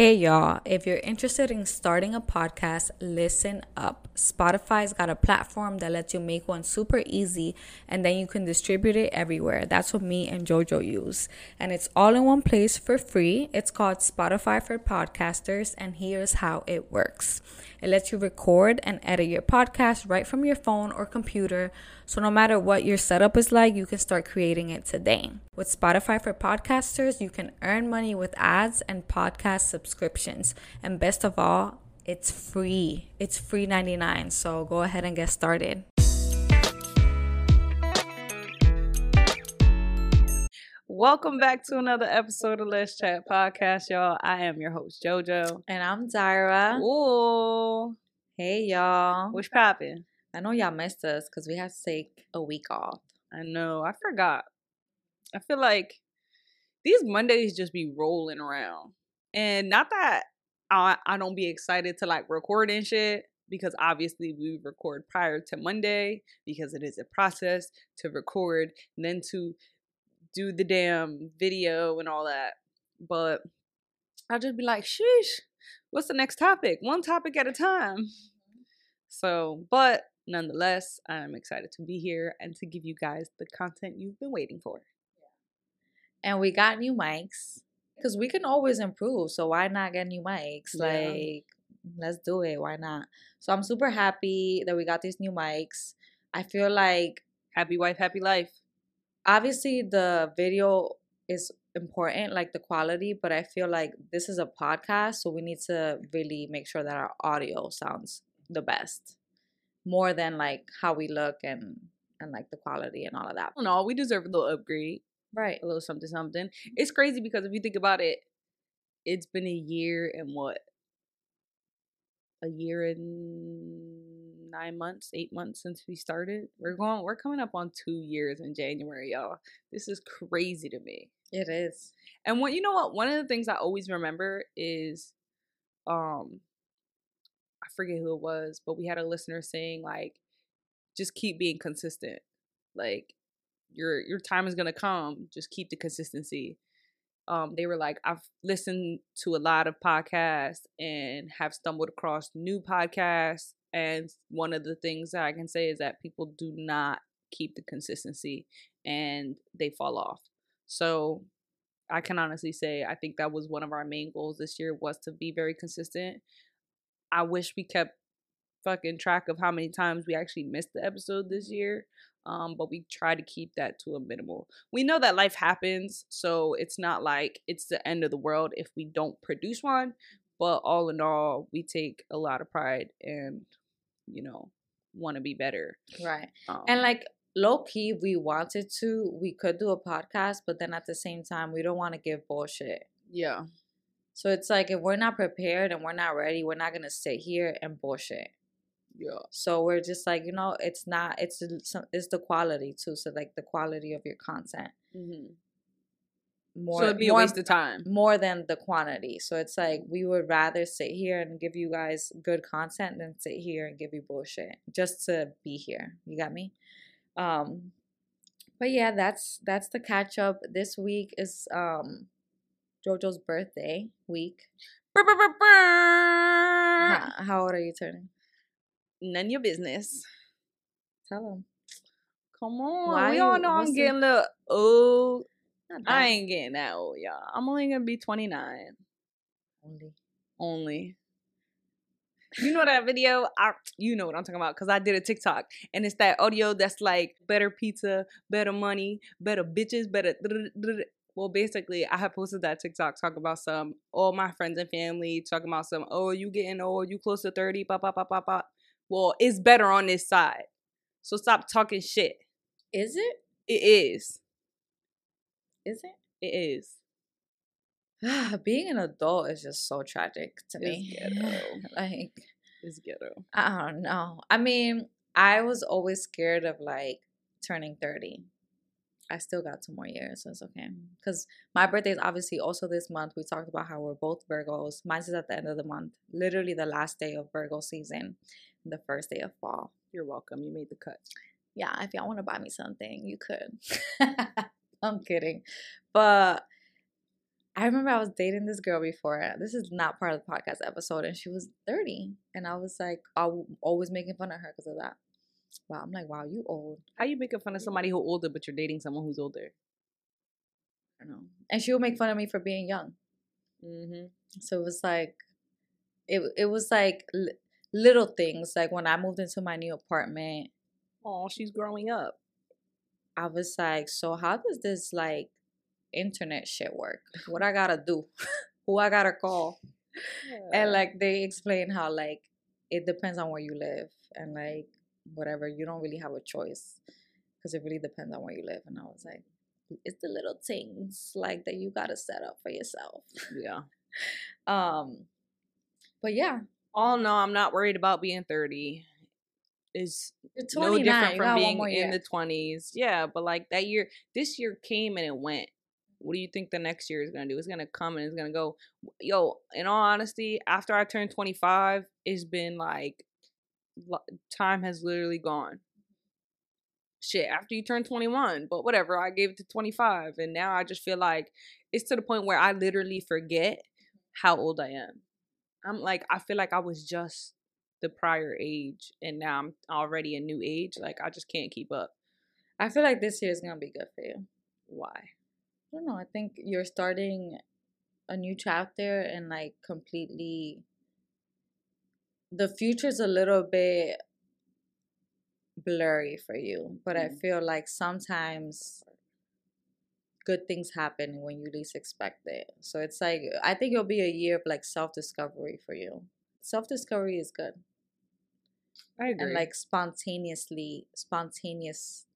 Hey y'all, if you're interested in starting a podcast, listen up. Spotify's got a platform that lets you make one super easy and then you can distribute it everywhere. That's what me and JoJo use. And it's all in one place for free. It's called Spotify for Podcasters, and here's how it works it lets you record and edit your podcast right from your phone or computer. So, no matter what your setup is like, you can start creating it today. With Spotify for Podcasters, you can earn money with ads and podcast subscriptions. And best of all, it's free. It's free 99. So, go ahead and get started. Welcome back to another episode of Les Chat Podcast, y'all. I am your host, JoJo. And I'm Zyra. Ooh. Hey, y'all. What's poppin'? I know y'all missed us because we had to take a week off. I know. I forgot. I feel like these Mondays just be rolling around. And not that I, I don't be excited to like record and shit, because obviously we record prior to Monday because it is a process to record and then to do the damn video and all that. But I'll just be like, sheesh, what's the next topic? One topic at a time. So, but nonetheless, I'm excited to be here and to give you guys the content you've been waiting for. And we got new mics because we can always improve. So why not get new mics? Yeah. Like, let's do it. Why not? So I'm super happy that we got these new mics. I feel like Happy wife, happy life. Obviously the video is important, like the quality, but I feel like this is a podcast, so we need to really make sure that our audio sounds the best, more than like how we look and and like the quality and all of that. Know. We deserve a little upgrade, Right. a little something, something. It's crazy because if you think about it, it's been a year and what? A year and nine months, eight months since we started. We're going. We're coming up on two years in January, y'all. This is crazy to me. It is. And what you know what? One of the things I always remember is, um, I forget who it was, but we had a listener saying like, just keep being consistent. Like, your your time is gonna come. Just keep the consistency. Um, they were like, I've listened to a lot of podcasts and have stumbled across new podcasts. And one of the things that I can say is that people do not keep the consistency and they fall off. So I can honestly say I think that was one of our main goals this year was to be very consistent. I wish we kept fucking track of how many times we actually missed the episode this year. Um, but we try to keep that to a minimal. We know that life happens, so it's not like it's the end of the world if we don't produce one. But all in all, we take a lot of pride and, you know, want to be better. Right. Um, And like low key, we wanted to, we could do a podcast, but then at the same time, we don't want to give bullshit. yeah, So it's like if we're not prepared and we're not ready, we're not gonna sit here and bullshit. yeah, So we're just like, you know, it's not. It's the- it's the quality too. So like the quality of your content hmm more so it'd be a waste of time. more than the quantity. So it's like we would rather sit here and give you guys good content than sit here and give you bullshit just to be here. You got me? Um but yeah, that's that's the catch up. This week is um Jojo's birthday week. Brr, brr, brr. How, how old are you turning? None of your business. Tell them. Come on. Why we all know I'm the- getting a little old. I ain't getting that old, y'all. I'm only gonna be 29 only. only. You know that video? I, you know what I'm talking about because I did a TikTok and it's that audio that's like better pizza, better money, better bitches, better. Well, basically, I have posted that TikTok talking about some all my friends and family talking about some. Oh, you getting old? You close to thirty? Pop, pop, pop, pop, pop. Well, it's better on this side, so stop talking shit. Is it? It is. Is it? It is. being an adult is just so tragic to It's me. ghetto. like, It's ghetto. I don't know. I mean, I was always scared of like turning 30. I still got two more years, so it's okay. Mm. Because my birthday is obviously also this month. We talked about how we're both Virgos. Mine's is at the end of the month, literally the last day of Virgo season, the first day of fall. You're welcome. You made the cut. Yeah, if y'all want to buy me something, you could. I'm kidding. But I remember I was dating this girl before. This is not part of the podcast episode, and she was 30. And I was like, I was always making fun of her because of that. Wow, I'm like, wow, you old. How you making fun of somebody who's older, but you're dating someone who's older? I don't know. And she would make fun of me for being young. Mm-hmm. So it was like, it it was like li- little things. Like when I moved into my new apartment, Oh, she's growing up. I was like, so how does this like internet shit work? What I gotta do? Who I gotta call? And like they explain how like it depends on where you live and like whatever you don't really have a choice because it really depends on where you live. And I was like, it's the little things like that you gotta set up for yourself. yeah. Um, but yeah, Oh no, I'm not worried about being 30. Is no different from being in the 20s. Yeah, but like that year, this year came and it went. What do you think the next year is gonna do? It's gonna come and it's gonna go. Yo, in all honesty, after I turned 25, it's been like time has literally gone. Shit, after you turn 21, but whatever, I gave it to 25, and now I just feel like it's to the point where I literally forget how old I am. I'm like, I feel like I was just the prior age, and now I'm already a new age. Like, I just can't keep up. I feel like this year is gonna be good for you. Why? I don't know. I think you're starting a new chapter and like completely. The future's a little bit blurry for you, but I Mm. feel like sometimes good things happen when you least expect it. So it's like I think it'll be a year of like self discovery for you. Self discovery is good I. and like spontaneously spontaneous.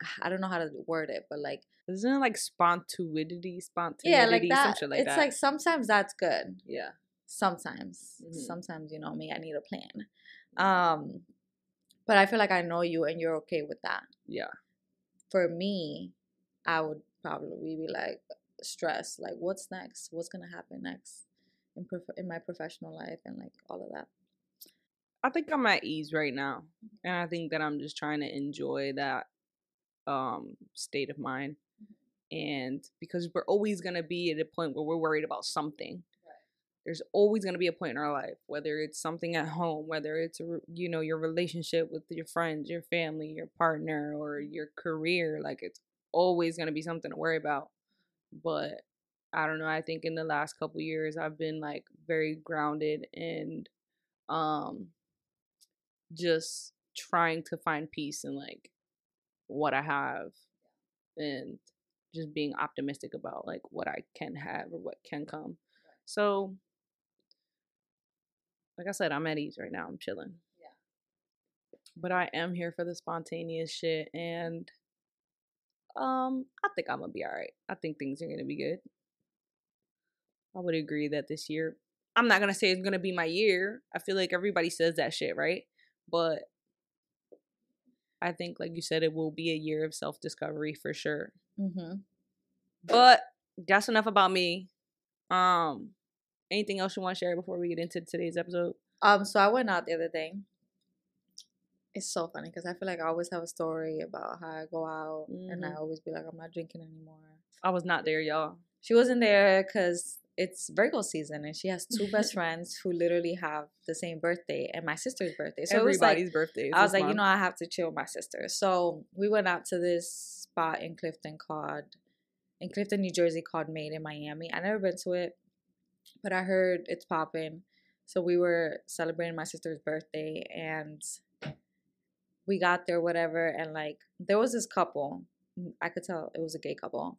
I don't know how to word it, but like isn't it like spontaneity, spontaneity, yeah, like some that. shit like it's that? like sometimes that's good. yeah, Sometimes, Mhm. sometimes you know me, I need a plan. Um, but I feel like I know you, and you're okay with that. yeah. For me, I would probably be like stressed. Like, what's next? What's gonna happen next in prof- in my professional life and like all of that. I think I'm at ease right now, and I think that I'm just trying to enjoy that um state of mind. And because we're always gonna be at a point where we're worried about something. There's always gonna be a point in our life, whether it's something at home, whether it's a, you know your relationship with your friends, your family, your partner, or your career. Like it's always gonna be something to worry about. But I don't know. I think in the last couple years, I've been like very grounded and um just trying to find peace in like what I have and just being optimistic about like what I can have or what can come. So like I said, I'm at ease right now. I'm chilling. Yeah. But I am here for the spontaneous shit and um I think I'm gonna be alright. I think things are gonna be good. I would agree that this year I'm not gonna say it's gonna be my year. I feel like everybody says that shit, right? But I think, like you said, it will be a year of self discovery for sure. Mm-hmm. But that's enough about me. Um, anything else you want to share before we get into today's episode? Um, so I went out the other day. It's so funny because I feel like I always have a story about how I go out, and I Mhm. always be like, I'm not drinking anymore. I was not there, y'all. She wasn't there because it's Virgo season, and she has two best friends who literally have the same birthday and my sister's birthday. So it was like Everybody's birthday. I was like, you know, I have to chill with my sister. So we went out to this spot in Clifton called in Clifton, New Jersey called Made in Miami. I never been to it, but I heard it's popping. So we were celebrating my sister's birthday and we got there, whatever, and like there was this couple. I could tell it was a gay couple.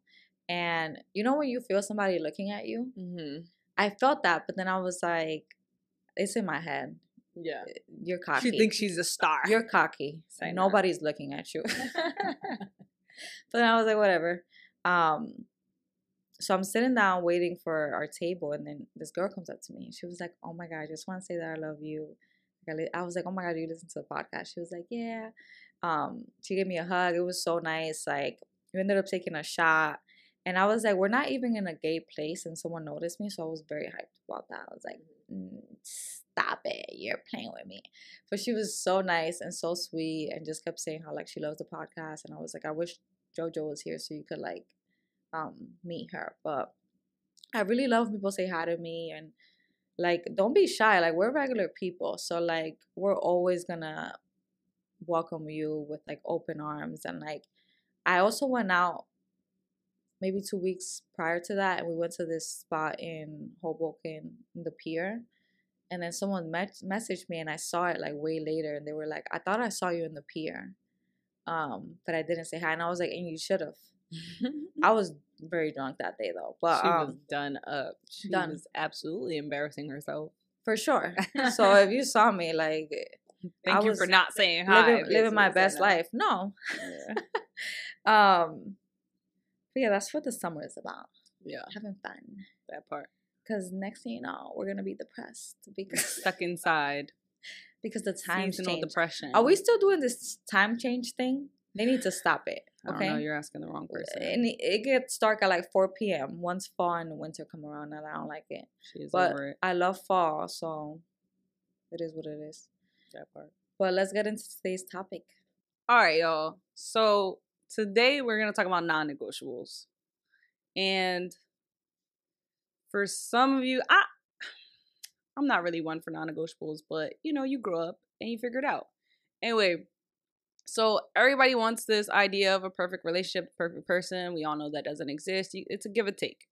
And you know when you feel somebody looking at you? Mm-hmm. I felt that, but then I was like, it's in my head. Yeah. You're cocky. She thinks she's a star. You're cocky. Say. Nobody's looking at you. but then I was like, whatever. Um, so I'm sitting down waiting for our table, and then this girl comes up to me. She was like, "Oh my god, I just want to say that I love you." I I was like, "Oh my god, do you listen to the podcast?" She was like, "Yeah." Um, she gave me a hug. It was so nice. Like we ended up taking a shot, and I was like, "We're not even in a gay place," and someone noticed me, so I was very hyped about that. I was like, mm, "Stop it! You're playing with me." But she was so nice and so sweet, and just kept saying how like she loves the podcast, and I was like, "I wish JoJo was here so you could like." um meet her but I really love when people say hi to me and like don't be shy. Like we're regular people. So like we're always gonna welcome you with like open arms and like I also went out maybe two weeks prior to that and we went to this spot in Hoboken in the pier and then someone met- messaged me and I saw it like way later and they were like I thought I saw you in the pier um but I didn't say hi and I was like and you should have I was very drunk that day though but she um was done up. She done. was absolutely embarrassing herself. for sure so if you saw me like Thank I you was for not saying hi. living, living my best life no Yeah. um but yeah that's what the summer is about yeah, having fun that part. because next thing you know we're gonna be depressed because Stuck inside. because the times Seasonal change. depression. Are we still doing this time change thing? They need to stop it. I don't Okay. know. You're asking the wrong person. and it, gets dark at like 4 p.m. once fall and winter come around, and I don't like it. She's But over it. I love fall, so it is what it is. That part. But let's get into today's topic. All right, y'all. So today we're gonna talk about non-negotiables, and for some of you, I I'm not really one for non-negotiables, but you know, you grow up and you figure it out. Anyway, so everybody wants this idea of a perfect relationship, perfect person. We all know that doesn't exist. It's a give and take.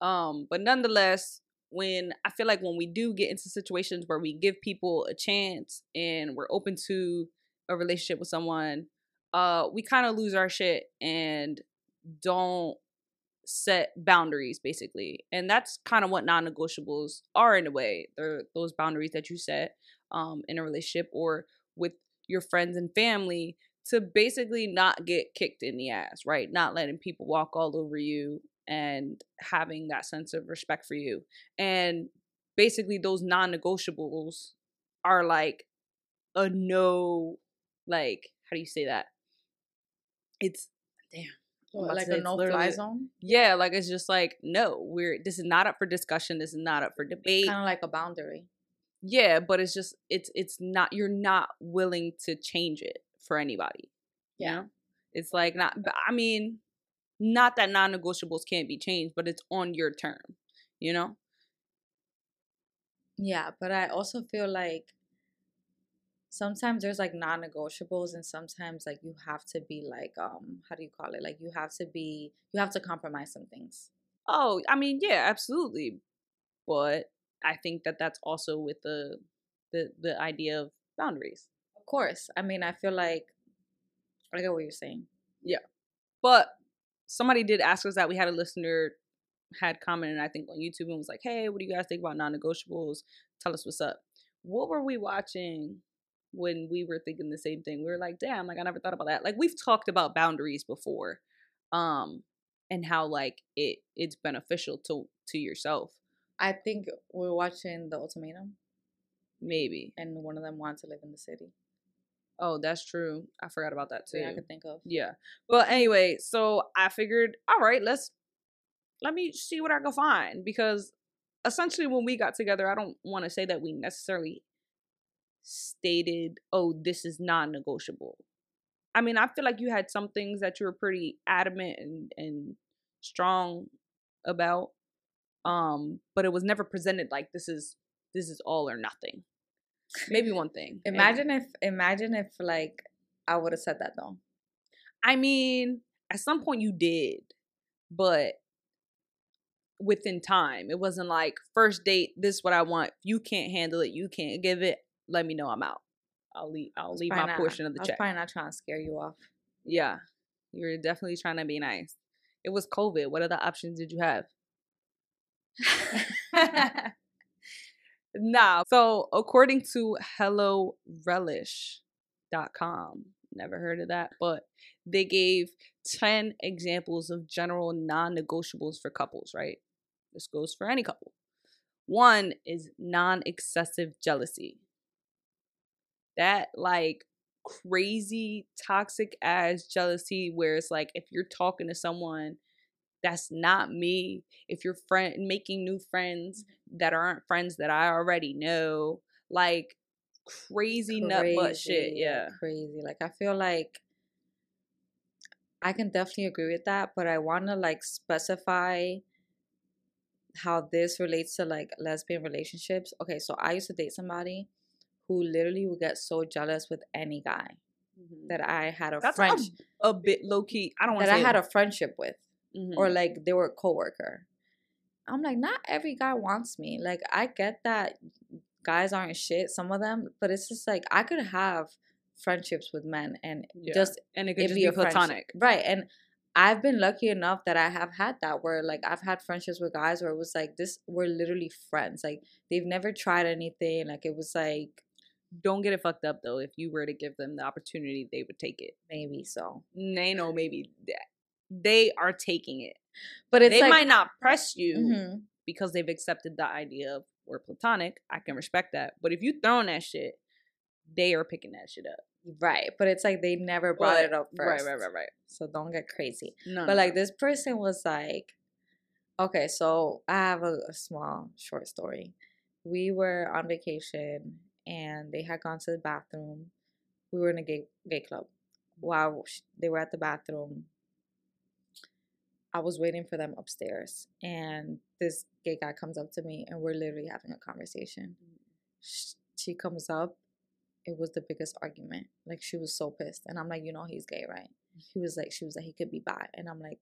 Um, but nonetheless, when I feel like when we do get into situations where we give people a chance and we're open to a relationship with someone, uh, we kind of lose our shit and don't set boundaries basically and that's kind of what non-negotiables are in a way they're those boundaries that you set um in a relationship or with your friends and family to basically not get kicked in the ass right? Not letting people walk all over you and having that sense of respect for you and basically those non-negotiables are like a no like how do you say that it's damn I'm about to like a no fly zone, yeah, like it's just like no, we're this is not up for discussion. This is not up for debate. kind of like a boundary. yeah, but it's just it's it's not you're not willing to change it for anybody. You Yeah. know? It's like not I mean, not that non-negotiables can't be changed, but it's on your term, you know? Yeah, but I also feel like sometimes there's like non-negotiables and sometimes like you have to be like um how do you call it? Like you have to be you have to compromise some things. Oh, I mean, yeah, absolutely. But I think that that's also with the the the idea of boundaries. Of course. I mean, I feel like I get what you're saying. Yeah. But somebody did ask us that. We had a listener had commented, I think, on YouTube and was like, "Hey, what do you guys think about non-negotiables? Tell us what's up." What were we watching when we were thinking the same thing? We were like, "Damn, like I never thought about that." Like we've talked about boundaries before, um, and how like it it's beneficial to to yourself. I think we're watching The Ultimatum Maybe. and one of them wanted to live in the city. Oh, that's true. I forgot about that too. Yeah, I could think of. Yeah. But anyway, so I figured, all right, let's let me see what I can find because essentially when we got together, I don't want to say that we necessarily stated, "Oh, this is non-negotiable." I mean, I feel like you had some things that you were pretty adamant and and strong about um but it was never presented like this is this is all or nothing. Maybe one thing. Imagine if imagine if like I would have said that though. I mean, at some point you did, but within time. It wasn't like first date, this is what I want. If you can't handle it, you can't give it, let me know I'm out. I'll leave I'll leave my not- portion of the check. I was check. probably not trying to scare you off. Yeah. You're definitely trying to be nice. It was COVID. What other options did you have? nah. So according to HelloRelish.com, never heard of that, but they gave 10 examples of general non-negotiables for couples, right? This goes for any couple. One is non-excessive jealousy. That like crazy toxic ass jealousy where it's like if you're talking to someone that's not me if you're friend making new friends mm-hmm. that aren't friends that i already know like crazy, nut butt shit yeah Crazy. Like I feel like I can definitely agree with that, but I want to like specify how this relates to like lesbian relationships. Okay, so I used to date somebody who literally would get so jealous with any guy Mhm. that I had a That's friend a, a bit low key. I don't want that I had a friendship with, Mhm. or like they were a coworker. I'm like, not every guy wants me. Like, I get that guys aren't shit, some of them, but it's just like I could have friendships with men and Yeah. just and it could just be be platonic. Right. And I've been lucky enough that I have had that where like I've had friendships with guys where it was like this we're literally friends. Like they've never tried anything. Like it was like Don't get it fucked up though. If you were to give them the opportunity, they would take it. maybe so. They know maybe they are taking it. But it's they like might not press you Mhm. because they've accepted the idea of we're platonic. I can respect that. But if you throwing that shit, they are picking that shit up. right. But it's like they never brought But- it up first. right, right, right. Right. So don't get crazy. No, But no, like no. this person was like, okay, so I have a, a small short story. We were on vacation and they had gone to the bathroom. We were in a gay gay club. While they were at the bathroom, I was waiting for them upstairs, and this gay guy comes up to me, and we're literally having a conversation. Mm. She comes up. It was the biggest argument. Like she was so pissed, and I'm like, you know, he's gay, right? Mm. He was like, she was like, he could be bi, and I'm like,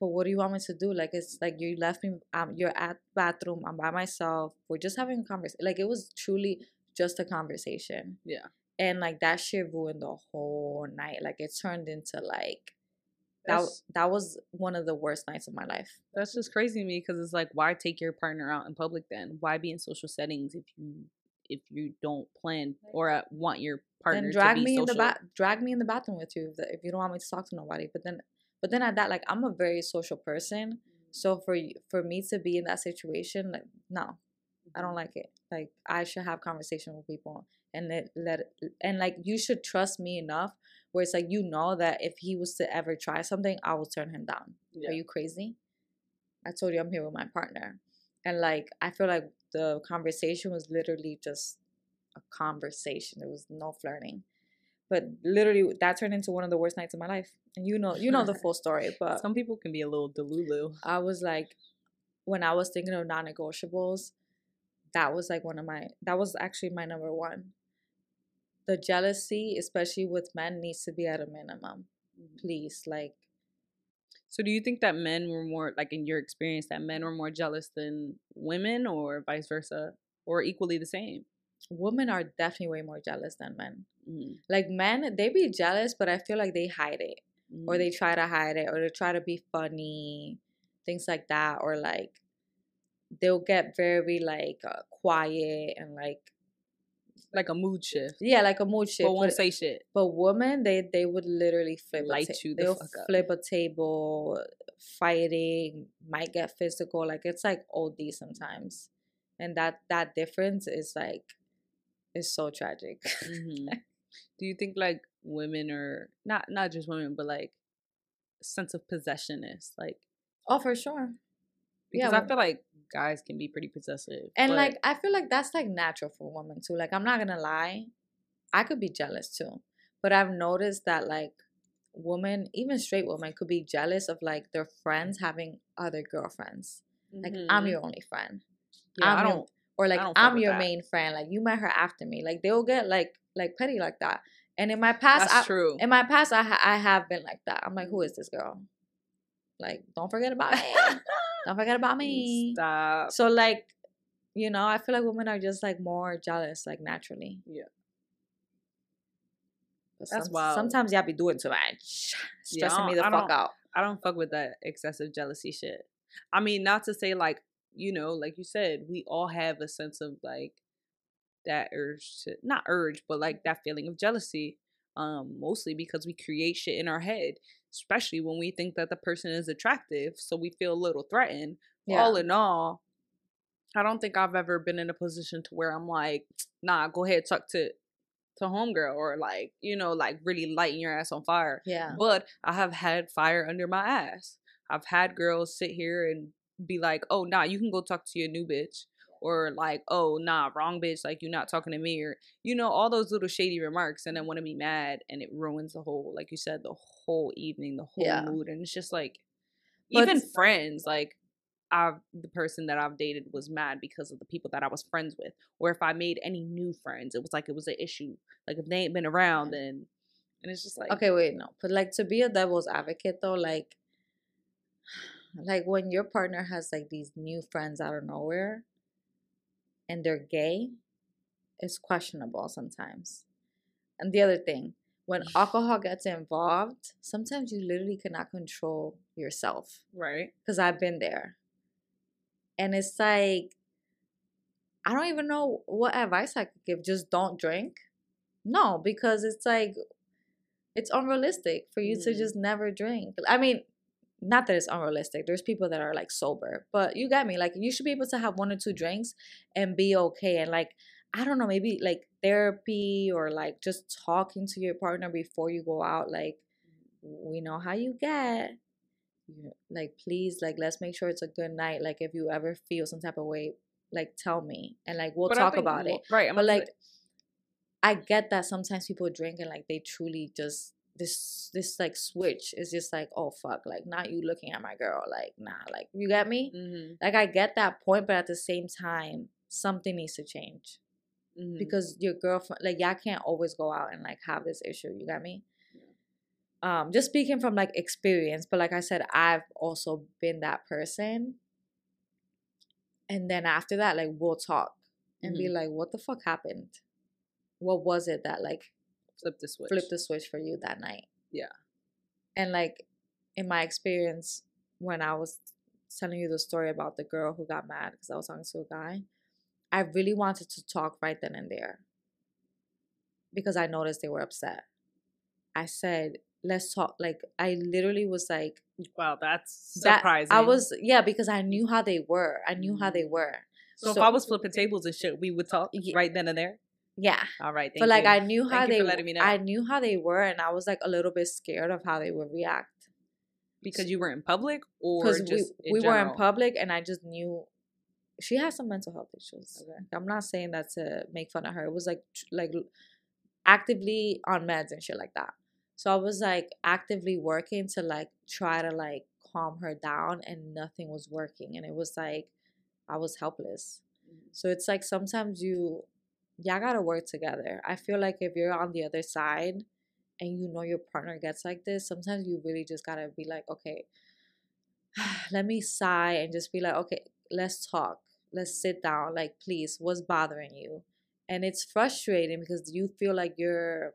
but what do you want me to do? Like it's like you left me. Um, you're at bathroom. I'm by myself. We're just having a conversation. Like it was truly just a conversation. Yeah. And like that shit ruined the whole night. Like it turned into like that. That's, That was one of the worst nights of my life. that's just crazy to me because it's like, why take your partner out in public then? Why be in social settings if you if you don't plan or uh, want your partner then drag to be me in the social? bath. Drag me in the bathroom with you if, if you don't want me to talk to nobody. But then, but then at that, like I'm a very social person. Mm-hmm. So for for me to be in that situation, like no, I don't mm-hmm. like it. Like I should have conversation with people and let let and like you should trust me enough where it's like you know that if he was to ever try something, I will turn him down. Yeah. Are you crazy? I told you I'm here with my partner. And like I feel like the conversation was literally just a conversation. There was no flirting. But literally that turned into one of the worst nights of my life. And you know you know the full story, but Some people can be a little delulu. I was like, when I was thinking of non negotiables, that was like one of my, that was actually my number one. The jealousy, especially with men, needs to be at a minimum. Mm-hmm. Please, like, So do you think that men were more like in your experience that men were more jealous than women or vice versa or equally the same? women are definitely way more jealous than men. Mhm. Like, men, they be jealous, but I feel like they hide it. Or Mhm. they try to hide it, or they try to be funny, things like that. Or like, they'll get very, like, uh, quiet and like, like a mood shift. yeah, like a mood shift. But won't but- say shit. But women, they they would literally flip Light a ta- you the they'll fuck up. flip a table, fighting, might get physical. Like it's like OD sometimes, and that that difference is like is so tragic. Mhm. Do you think like women are not not just women, but like sense of possessiveness, like oh, for sure. because Yeah, I feel like guys can be pretty possessive, And but- like I feel like that's like natural for women too. Like I'm not gonna lie, I could be jealous too, but I've noticed that like women, even straight women, could be jealous of like their friends having other girlfriends. Like I'm Mhm. your only friend. yeah, I'm I don't. Or like I'm your that. main friend. Like you met her after me. Like they'll get like like petty like that. And in my past, That's I, true. in my past, I ha- I have been like that. I'm like, who is this girl? Like, don't forget about me. don't forget about me. Stop. So like, you know, I feel like women are just like more jealous, like naturally. Yeah. But That's some- wild. Sometimes y'all be doing too much, Yeah, stressing me the I fuck out. I don't fuck with that excessive jealousy shit. I mean, not to say like, you know, like you said, we all have a sense of like that urge to not urge, but like that feeling of jealousy. Um, mostly because we create shit in our head, especially when we think that the person is attractive, so we feel a little threatened. Yeah. All in all, I don't think I've ever been in a position to where I'm like, nah, go ahead, talk to to homegirl or like, you know, like really lighting your ass on fire. Yeah. But I have had fire under my ass. I've had girls sit here and be like, "Oh, nah, you can go talk to your new bitch," or like, "Oh, nah, wrong bitch, like you're not talking to me," or you know, all those little shady remarks, and then want to be mad, and it ruins the whole, like you said, the whole evening, the whole Yeah. mood, and it's just like, But- even friends, like, I the person that I've dated was mad because of the people that I was friends with, or if I made any new friends, it was like it was an issue. Like if they ain't been around, mm. then and it's just like okay, wait, no, but like to be a devil's advocate though, like, like when your partner has like these new friends out of nowhere, and they're gay, it's questionable sometimes. And the other thing, when alcohol gets involved, sometimes you literally cannot control yourself. Right. Because I've been there. And it's like, I don't even know what advice I could give. Just don't drink. No, because it's like, it's unrealistic for you mm. to just never drink. I mean, not that it's unrealistic. There's people that are like sober, but you got me. Like, you should be able to have one or two drinks and be okay. And like, I don't know, maybe like therapy or like just talking to your partner before you go out. Like, we know how you get. Like, please, like, let's make sure it's a good night. Like, if you ever feel some type of way, like, tell me and like we'll but talk think, about it. Right. I'm but like, I get that sometimes people drink and like they truly just this this like switch is just like oh fuck like not you looking at my girl like nah like you get me mm-hmm. like I get that point but at the same time something needs to change mm-hmm. because your girlfriend like y'all can't always go out and like have this issue you got me um just speaking from like experience but like i said i've also been that person and then after that like we'll talk and mm-hmm. be like what the fuck happened what was it that like flipped the switch flipped the switch for you that night yeah and like in my experience when i was telling you the story about the girl who got mad because i was talking to a guy I really wanted to talk right then and there because I noticed they were upset. I said, let's talk. Like, I literally was like, wow, that's surprising. That, I was, yeah, because I knew how they were. I knew how they mm. were. So, so if I was flipping tables and shit, we would talk yeah, right then and there. Yeah. All right. but like, you. I knew how thank they. letting me know. I knew how they were, and I was like a little bit scared of how they would react. Because you were in public, or because we, we were in public, and I just knew she has some mental health issues. Okay. I'm not saying that to make fun of her. It was like like actively on meds and shit like that. So I was like actively working to like try to like calm her down and nothing was working and it was like I was helpless. Mm-hmm. So it's like sometimes you y'all gotta work together. I feel like if you're on the other side and you know your partner gets like this, sometimes you really just gotta be like, okay, let me sigh and just be like, okay, let's talk. Let's sit down. Like please what's bothering you and it's frustrating because you feel like you're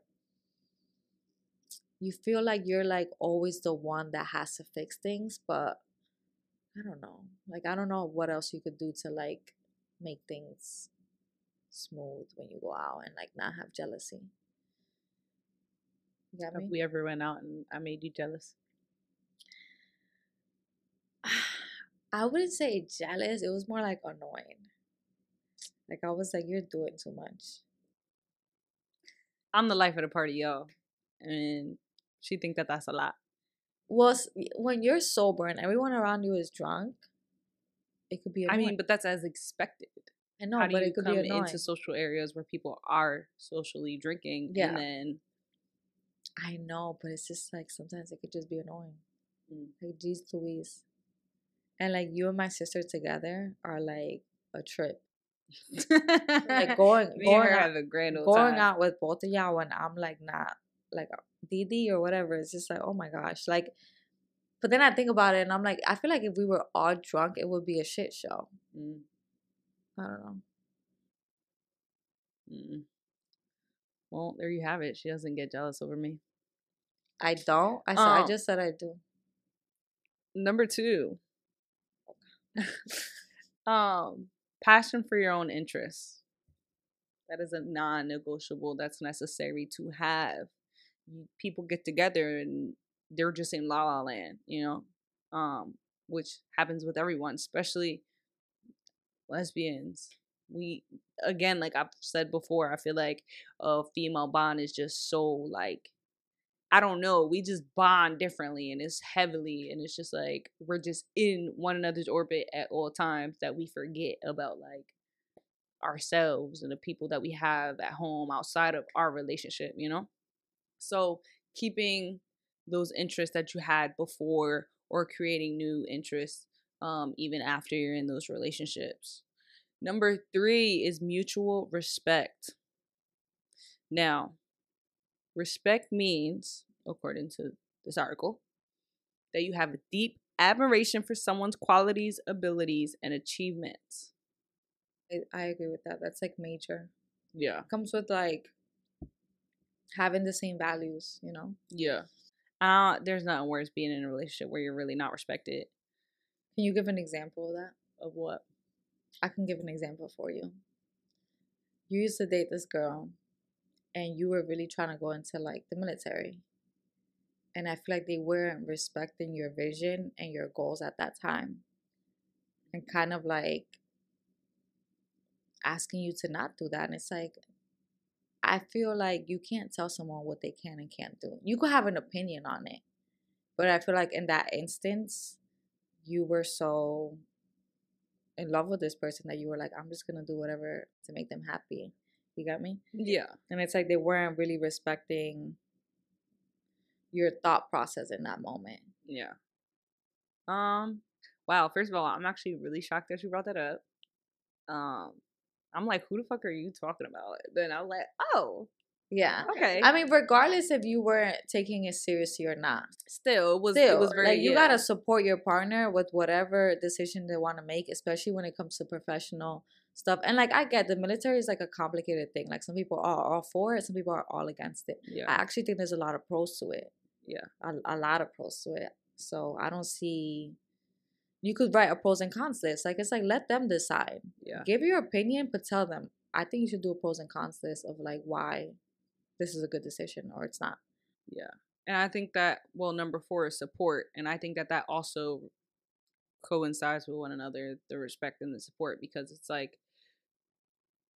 you feel like you're like always the one that has to fix things but i don't know. Like i don't know what else you could do to like make things smooth when you go out and like not have jealousy you got me? we ever went out and i made you jealous I wouldn't say jealous. It was more like annoying. Like I was like, you're doing too much. I'm the life of the party, yo, and she think that that's a lot. Well, when you're sober and everyone around you is drunk, it could be. Annoying. I mean, but that's as expected. I know, How but it could come be annoying. into social areas where people are socially drinking, yeah. and then. I know, but it's just like sometimes it could just be annoying. Mm. Like, geez, Louise. And like you and my sister together are like a trip. like going going out, grand going time. out with both of y'all when I'm like not like Didi or whatever. It's just like oh my gosh, like. But then I think about it and I'm like, I feel like if we were all drunk, it would be a shit show. Mm. I don't know. Mm. Well, there you have it. She doesn't get jealous over me. I don't. I said, I um just said I do. Number two, um, passion for your own interests. That is a non-negotiable. That's necessary to have. People get together and they're just in la la land, you know, um, which happens with everyone, especially lesbians. We again, like I've said before, I feel like a female bond is just so like I don't know. We just bond differently and it's heavily and it's just like we're just in one another's orbit at all times that we forget about like ourselves and the people that we have at home outside of our relationship, you know? So keeping those interests that you had before or creating new interests um, even after you're in those relationships. Number three is mutual respect. Now, respect means, according to this article, that you have a deep admiration for someone's qualities, abilities, and achievements. I, I agree with that. That's like major. Yeah. comes with like having the same values, you know? Yeah. Uh, there's nothing worse being in a relationship where you're really not respected. Can you give an example of that? Of what? I can give an example for you. You used to date this girl and you were really trying to go into like the military. And I feel like they weren't respecting your vision and your goals at that time. And kind of like asking you to not do that. And it's like, I feel like you can't tell someone what they can and can't do. You could have an opinion on it. But I feel like in that instance, you were so in love with this person that you were like, I'm just gonna do whatever to make them happy. You got me? Yeah. And it's like they weren't really respecting your thought process in that moment. Yeah. Um. Wow. First of all, I'm actually really shocked that you brought that up. Um. I'm like, who the fuck are you talking about? Then I was like, oh, Yeah. okay. I mean, regardless if you weren't taking it seriously or not, still, it was still, it was very like you yeah. gotta support your partner with whatever decision they want to make, especially when it comes to professional stuff. And like I get the military is like a complicated thing. Like some people are all for it, some people are all against it. Yeah. I actually think there's a lot of pros to it. Yeah. A, a lot of pros to it. So I don't see. You could write a pros and cons list. Like it's like let them decide. yeah. Give your opinion, but tell them. I think you should do a pros and cons list of like why this is a good decision or it's not. Yeah. And I think that well, number four is support, and I think that that also coincides with one another, the respect and the support, because it's like,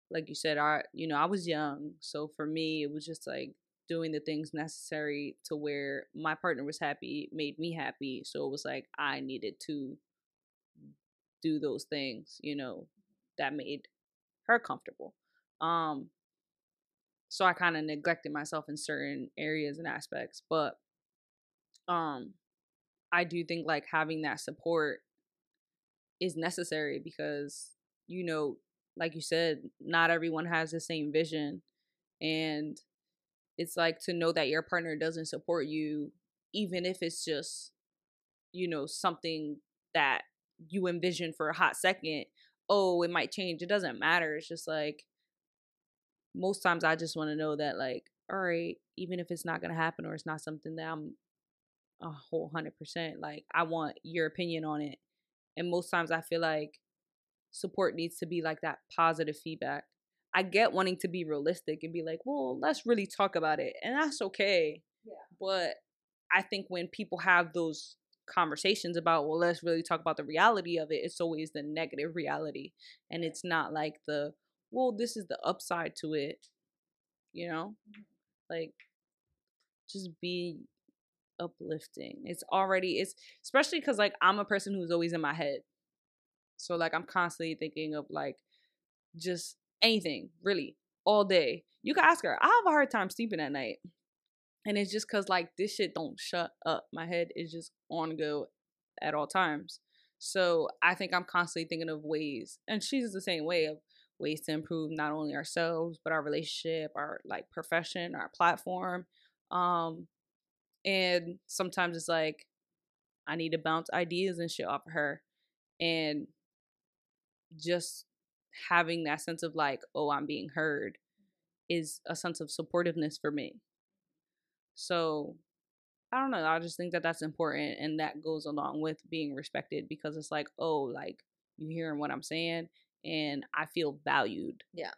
like you said, I you know I was young, so for me it was just like doing the things necessary to where my partner was happy, made me happy, so it was like I needed to do those things, you know, that made her comfortable. Um so I kind of neglected myself in certain areas and aspects, but um I do think like having that support is necessary because you know, like you said, not everyone has the same vision and it's like to know that your partner doesn't support you even if it's just you know something that you envision for a hot second oh it might change it doesn't matter. It's just like most times i just want to know that like all right even if it's not gonna happen or it's not something that i'm a whole hundred percent like i want your opinion on it. And most times i feel like support needs to be like that positive feedback. I get wanting to be realistic and be like well let's really talk about it and that's okay Yeah. but i think when people have those conversations about well let's really talk about the reality of it it's always the negative reality and it's not like the well this is the upside to it you know? Mm-hmm. Like just be uplifting. It's already it's especially because like i'm a person who's always in my head. So like i'm constantly thinking of like just anything really all day. You can ask her i have a hard time sleeping at night. And it's just because like this shit don't shut up. My head is just on go at all times. So i think i'm constantly thinking of ways and she's the same way of ways to improve not only ourselves but our relationship our like profession our platform um and sometimes it's like i need to bounce ideas and shit off of her and just having that sense of like oh i'm being heard is a sense of supportiveness for me so I don't know. I just think that that's important and that goes along with being respected because it's like, oh, like you hearing what I'm saying and I feel valued. Yeah.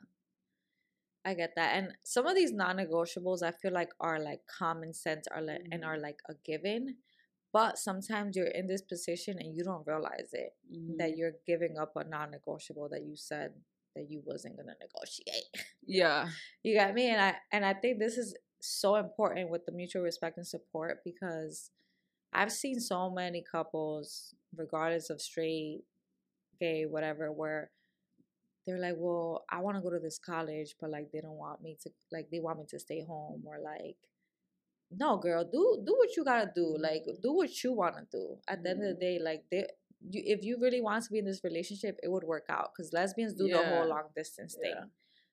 I get that. And some of these non-negotiables I feel like are like common sense are like and are like a given. But sometimes you're in this position and you don't realize it Mhm. that you're giving up a non-negotiable that you said that you wasn't gonna negotiate. Yeah. You got me? And I and I think this is so important with the mutual respect and support because I've seen so many couples, regardless of straight, gay, whatever, where they're like, Well, I wanna go to this college, but like they don't want me to like they want me to stay home or like no girl, do do what you gotta do. Like do what you wanna do. At the end of the mm-hmm. day, like they you, if you really want to be in this relationship, it would work out because lesbians do the whole long distance thing. Yeah.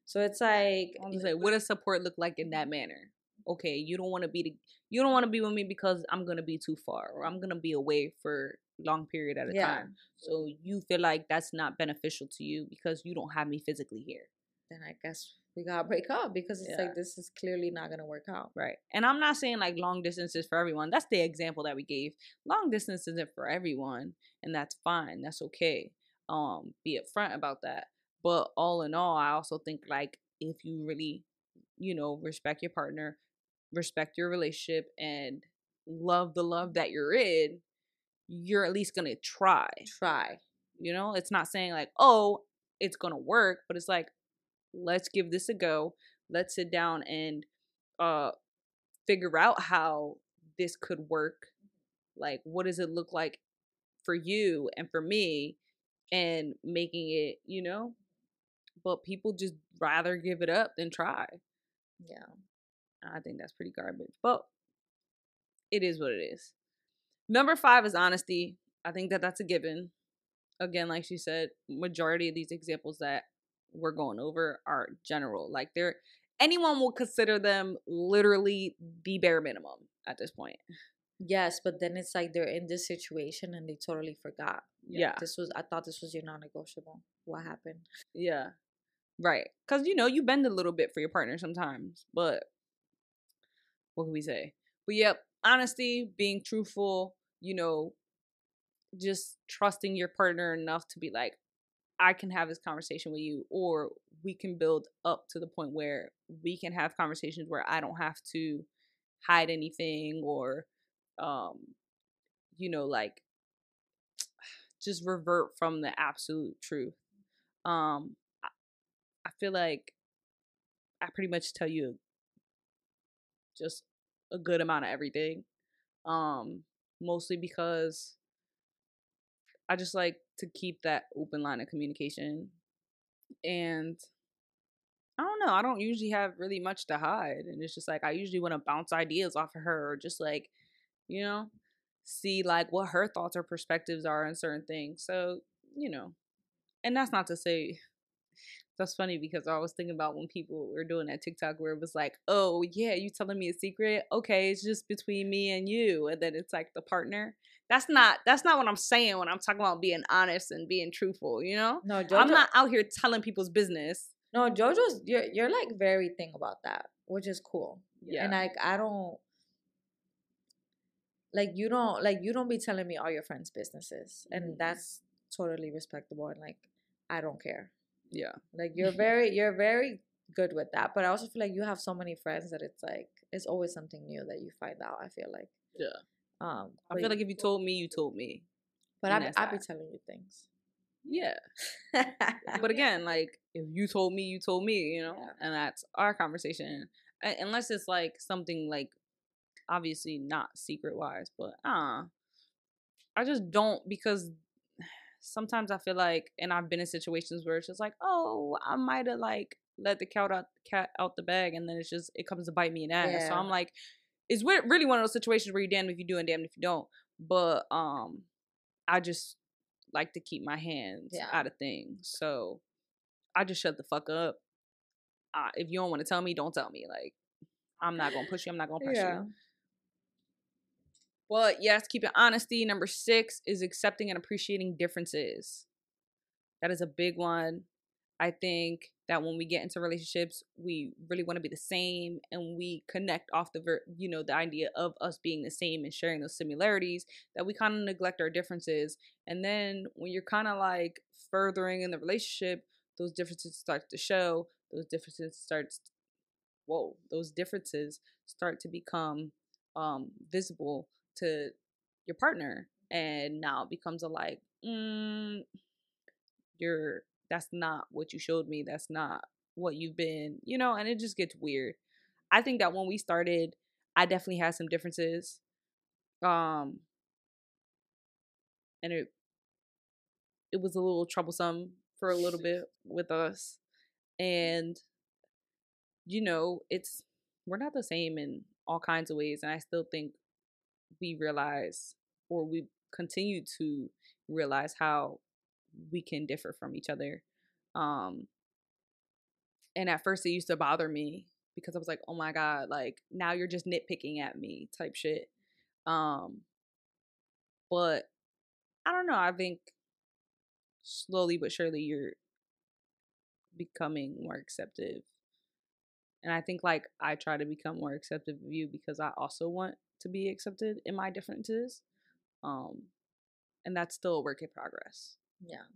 So it's like, I'm like, what does support look like in that manner? Okay, you don't want to be the, you don't want to be with me because I'm gonna be too far or I'm gonna be away for long period at a Yeah. time. So you feel like that's not beneficial to you because you don't have me physically here. then I guess we gotta break up because it's Yeah. like this is clearly not gonna work out. Right. And I'm not saying like long distance is for everyone. That's the example that we gave. Long distance isn't for everyone, and that's fine. That's okay. Um, be upfront about that. But all in all, I also think like if you really, you know, respect your partner, respect your relationship, and love the love that you're in, you're at least gonna try. Try. You know, it's not saying like, oh, it's gonna work, but it's like, let's give this a go. Let's sit down and uh figure out how this could work. Like, what does it look like for you and for me, and making it, you know? But people just rather give it up than try. Yeah. I think that's pretty garbage. But it is what it is. Number five is honesty. I think that that's a given. Again, like she said, majority of these examples that we're going over are general. Like they're anyone will consider them literally the bare minimum at this point. Yes, but then it's like they're in this situation and they totally forgot. Yeah. This was I thought this was your non-negotiable. What happened? Yeah. Right. Cause you know, you bend a little bit for your partner sometimes. But what can we say? But yep, honesty, being truthful, you know, just trusting your partner enough to be like, I can have this conversation with you, or we can build up to the point where we can have conversations where I don't have to hide anything or um you know like just revert from the absolute truth. Um I, I feel like i pretty much tell you just a good amount of everything um mostly because i just like to keep that open line of communication and I don't know. I don't usually have really much to hide. And it's just like I usually want to bounce ideas off of her or just like, you know, see like what her thoughts or perspectives are on certain things. So, you know. And that's not to say that's funny because I was thinking about when people were doing that TikTok where it was like, oh, yeah, you telling me a secret? Okay, it's just between me and you. And then it's like the partner. That's not that's not what I'm saying when I'm talking about being honest and being truthful, you know? No, Jojo. I'm not out here telling people's business. No, JoJo's you're you're like very thing about that, which is cool. Yeah. And like I don't like you don't like you don't be telling me all your friends' businesses. And mm-hmm. that's totally respectable and like I don't care. Yeah. Like you're very you're very good with that. But I also feel like you have so many friends that it's like it's always something new that you find out, I feel like. Yeah. Um I feel like if you told me, you told me. but I I be telling you things. Yeah. But again, like if you told me, you told me, you know, Yeah. and that's our conversation. Unless it's like something like obviously not secret wise, but uh I just don't because sometimes I feel like and I've been in situations where it's just like, oh, I might have like let the cat out cat out the bag and then it's just it comes to bite me in the ass. So I'm like, it's really one of those situations where you damn if you do and damn if you don't. But um I just like to keep my hands Yeah. out of things. So I just shut the fuck up. Uh, if you don't want to tell me, don't tell me. Like I'm not gonna push you. I'm not gonna press Yeah. you. But yes, keeping honesty. Number six is accepting and appreciating differences. That is a big one. I think that when we get into relationships, we really want to be the same and we connect off the, ver- you know, the idea of us being the same and sharing those similarities that we kind of neglect our differences. And then when you're kind of like furthering in the relationship, those differences start to show, those differences starts, whoa, those differences start to become um, visible to your partner. And now it becomes a like, mm, you're that's not what you showed me that's not what you've been you know and it just gets weird i think that when we started i definitely had some differences um and it it was a little troublesome for a little bit with us and you know it's we're not the same in all kinds of ways and i still think we realize or we continue to realize how we can differ from each other. Um and at first it used to bother me because I was like, "Oh my god, like now you're just nitpicking at me" type shit. Um but I don't know, I think slowly but surely you're becoming more acceptive. And I think like I try to become more acceptive of you because I also want to be accepted in my differences. Um and that's still a work in progress. Yeah.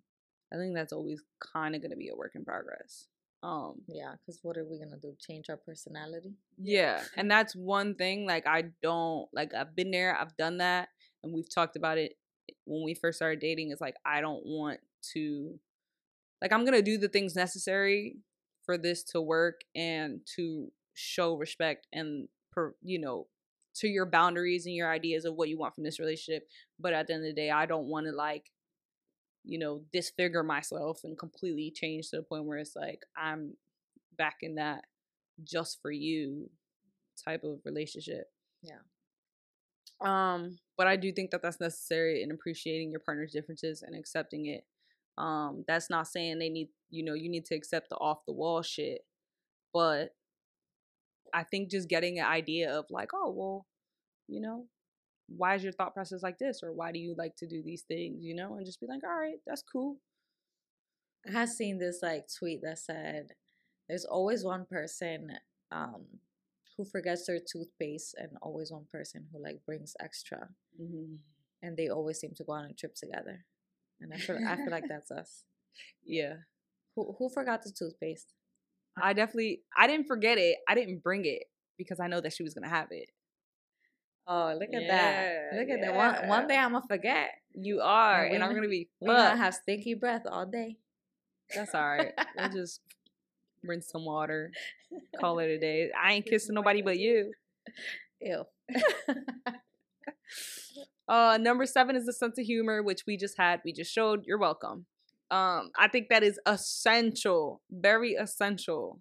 I think that's always kind of going to be a work in progress. Um Yeah, because what are we gonna do? Change our personality? yeah, and that's one thing like I don't like I've been there, I've done that and we've talked about it when we first started dating is like I don't want to like I'm going to do the things necessary for this to work and to show respect and per, you know to your boundaries and your ideas of what you want from this relationship but at the end of the day I don't want to like you know disfigure myself and completely change to the point where it's like I'm back in that just for you type of relationship Yeah. um but I do think that that's necessary in appreciating your partner's differences and accepting it um that's not saying they need you know you need to accept the off the wall shit but I think just getting an idea of like oh well you know why is your thought process like this or why do you like to do these things you know and just be like all right that's cool I had seen this like tweet that said, "There's always one person um, who forgets their toothpaste, and always one person who like brings extra, mm-hmm. and they always seem to go on a trip together." And I feel I feel like that's us. yeah Who who forgot the toothpaste? I definitely I didn't forget it. I didn't bring it because I know that she was gonna have it. Oh, look at that! Look at that! One one day I'm gonna forget. You are, And and, I'm gonna- gonna be We're gonna have stinky breath all day. That's all right. We'll just rinse some water, call it a day. I ain't kissing nobody but you. Ew. Uh, number seven is the sense of humor, which we just had. We just showed. You're welcome. Um, I think that is essential, very essential,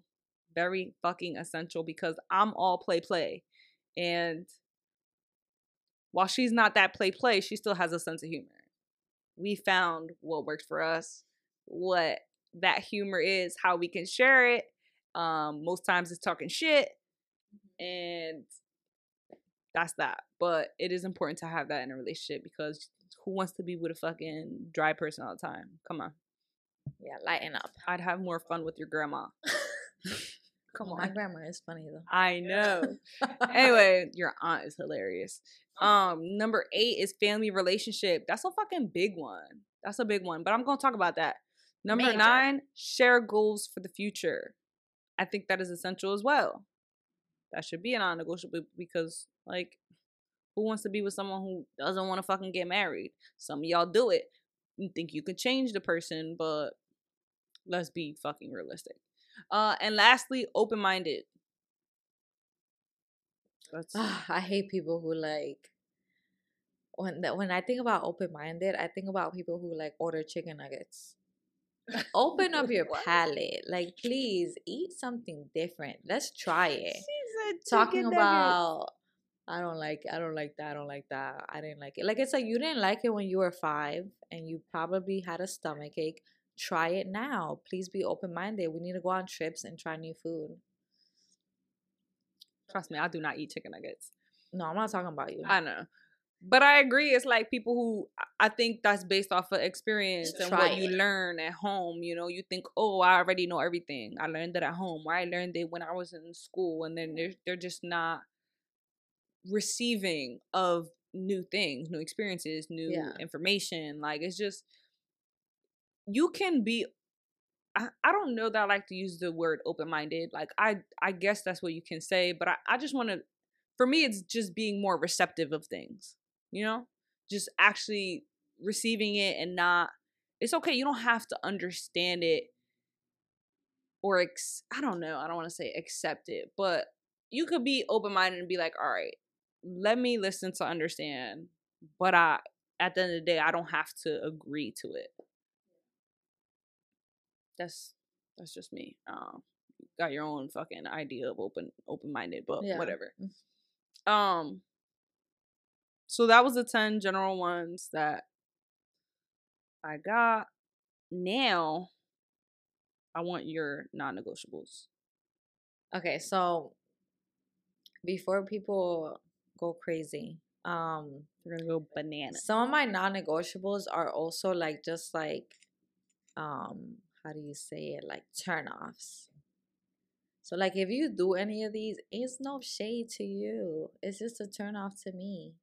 very fucking essential because I'm all play play, and while she's not that play play, she still has a sense of humor. We found what works for us, what that humor is, how we can share it. Um, most times it's talking shit, and that's that. But it is important to have that in a relationship because who wants to be with a fucking dry person all the time? Come on. yeah, lighten up. I'd have more fun with your grandma. Come My on. grandma is funny though. I know. anyway, your aunt is hilarious. Um, number eight is family relationship. That's a fucking big one. That's a big one. But I'm gonna talk about that. Number Major. nine, share goals for the future. I think that is essential as well. That should be a non-negotiable because, like, who wants to be with someone who doesn't want to fucking get married? Some of y'all do it. You think you can change the person, but let's be fucking realistic. Uh, and lastly, open-minded. I hate people who like when the, when I think about open minded, I think about people who like order chicken nuggets. Open up your palate. Like please eat something different. Let's try it. Talking about I don't like I don't like that, I don't like that. I didn't like it. Like it's like you didn't like it when you were 5 and you probably had a stomach ache. Try it now. Please be open minded. We need to go on trips and try new food. Trust me, I do not eat chicken nuggets. No, I'm not talking about you. I know. But I agree. It's like people who I- think that's based off of experience and what you learn at home. You know, you think, oh, I already know everything. I learned it at home, or I learned it when I was in school, and then they're they're just not receiving of new things, new experiences, new Yeah. information. Like it's just you can be. I, I don't know that I like to use the word open minded. Like I I guess that's what you can say, but I, I just want to for me it's just being more receptive of things you know just actually receiving it and not it's okay you don't have to understand it or ex- i don't know i don't want to say accept it but you could be open-minded and be like all right let me listen to understand but i at the end of the day i don't have to agree to it that's that's just me um got your own fucking idea of open open-minded but Yeah. whatever Mm. um so that was the 10 general ones that I got now. I want your non-negotiables. Okay, so before people go crazy, um, We're gonna go bananas. some of my non-negotiables are also like just like, um, how do you say it? Like turn-offs. So like if you do any of these, it's no shade to you. It's just a turn off to me.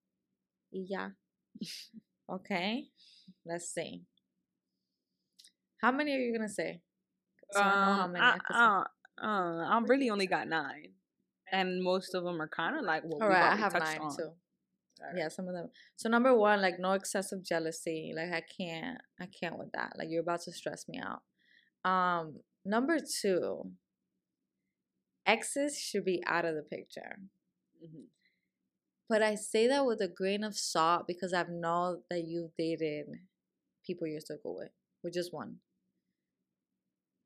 Yeah. okay. Let's see. How many are you gonna say? So I know how Um, many I, I say. uh, uh, I really only got nine, and most of them are kind of like what All I have nine on. too. Yeah, some of them. So number one, like no excessive jealousy. Like I can't, I can't with that. Like you're about to stress me out. Um, number two, exes should be out of the picture. Mhm. But I say that with a grain of salt because I've known that you've dated people you're still cool with, with just one.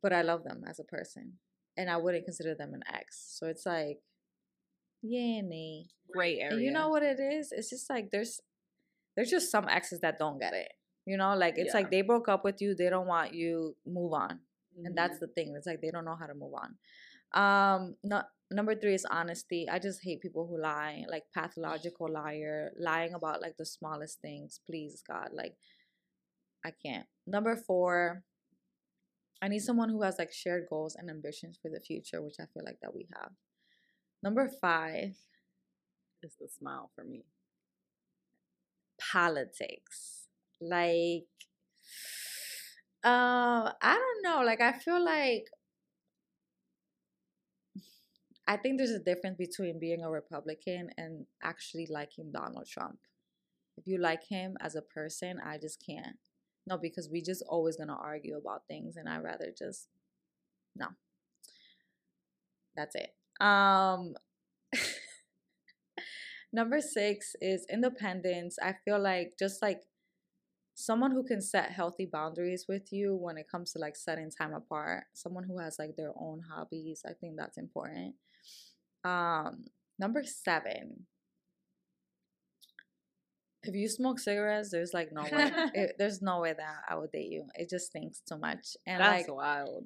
But I love them as a person, and I wouldn't consider them an ex. So it's like, yeah, nay. Gray area. And you know what it is? It's just like there's there's just some exes that don't get it. You know, like it's Yeah. like they broke up with you, they don't want you move on. And that's Mhm. the thing. It's like they don't know how to move on. Um no, number 3 is honesty. I just hate people who lie, like pathological liar, lying about like the smallest things. Please God, like I can't. Number 4 I need someone who has like shared goals and ambitions for the future, which I feel like that we have. Number 5 is the smile for me. politics. Like, uh, I don't know. Like, I feel like I think there's a difference between being a Republican and actually liking Donald Trump. If you like him as a person, I just can't. No, because we just always gonna argue about things, and I rather just no. That's it. Um. Number six is independence. I feel like just like someone who can set healthy boundaries with you when it comes to like setting time apart. Someone who has like their own hobbies. I think that's important. Um, number seven. If you smoke cigarettes, there's like no way. it, there's no way that I would date you. It just stinks too much. And That's like wild.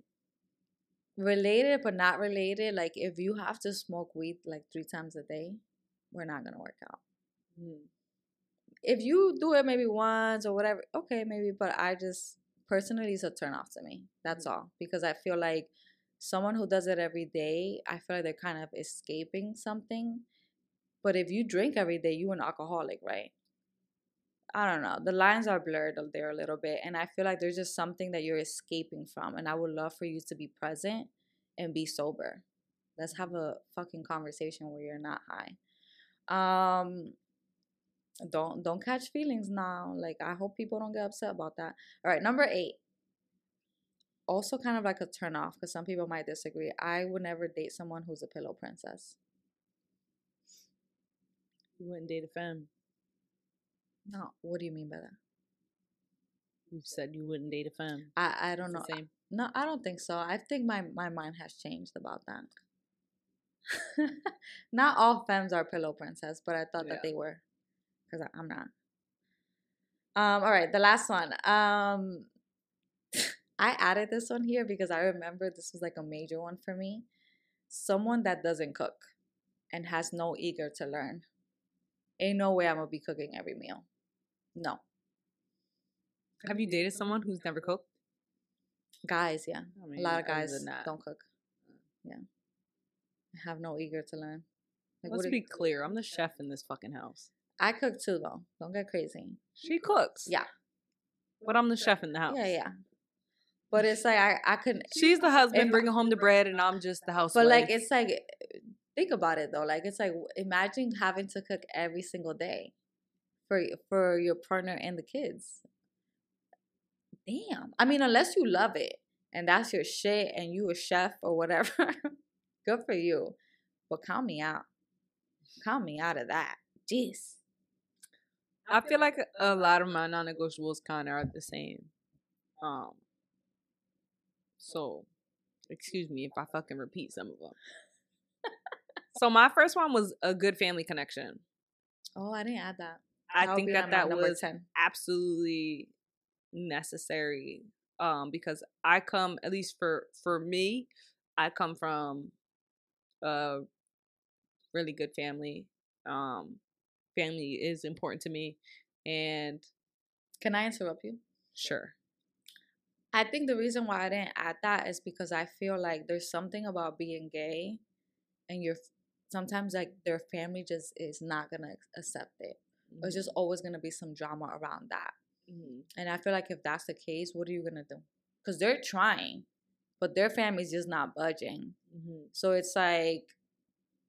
related but not related, like if you have to smoke weed like three times a day, we're not gonna work out. Mhm. if you do it maybe once or whatever, okay, maybe. But I just personally, it's a turn off to me. That's all because I feel like someone who does it every day, I feel like they're kind of escaping something. But if you drink every day, you an alcoholic, right? I don't know. The lines are blurred there a little bit, and I feel like there's just something that you're escaping from. And I would love for you to be present and be sober. Let's have a fucking conversation where you're not high. Um, don't don't catch feelings now. Like I hope people don't get upset about that. All right, number eight. Also, kind of like a turn off because some people might disagree. I would never date someone who's a pillow princess. You wouldn't date a femme. No, what do you mean by that? You said you wouldn't date a femme. I I don't It's know. No, I don't think so. I think my my mind has changed about that. not all femmes are pillow princess, but I thought Yeah. that they were, because I'm not. Um. All right, the last one. Um, I added this one here because I remember this was like a major one for me. Someone that doesn't cook and has no eager to learn. Ain't no way I'm gonna be cooking every meal. No, Have you dated someone who's never cooked? guys, yeah. I A mean, lot of guys don't cook. Yeah. I have no eager to learn. Like, Let's be clear. I'm the chef in this fucking house. I cook too though. Don't get crazy. She cooks. Yeah. But I'm the chef in the house. Yeah, yeah. But it's like I, I couldn't She's the husband bringing home the bread, and I'm just the housewife. but like it's like think about it though. Like it's like imagine having to cook every single day for for your partner and the kids. Damn. I mean, unless you love it and that's your shit and you a chef or whatever, good for you. But count me out. Count me out of that. Jeez. I feel like a lot of my non-negotiables kind of are the same. Um. So, excuse me if I fucking repeat some of them. so my first one was a good family connection. Oh, I didn't add that. I think that that was 10. absolutely necessary um because I come at least for for me, I come from a really good family. Um family is important to me and Can I interrupt you? sure. I think the reason why I didn't add that is because I feel like there's something about being gay and you're sometimes like their family just is not gonna accept it. There's just always gonna be some drama around that. Mhm. And I feel like if that's the case, what are you gonna do? Because they're trying, but their family's just not budging. Mhm. So it's like,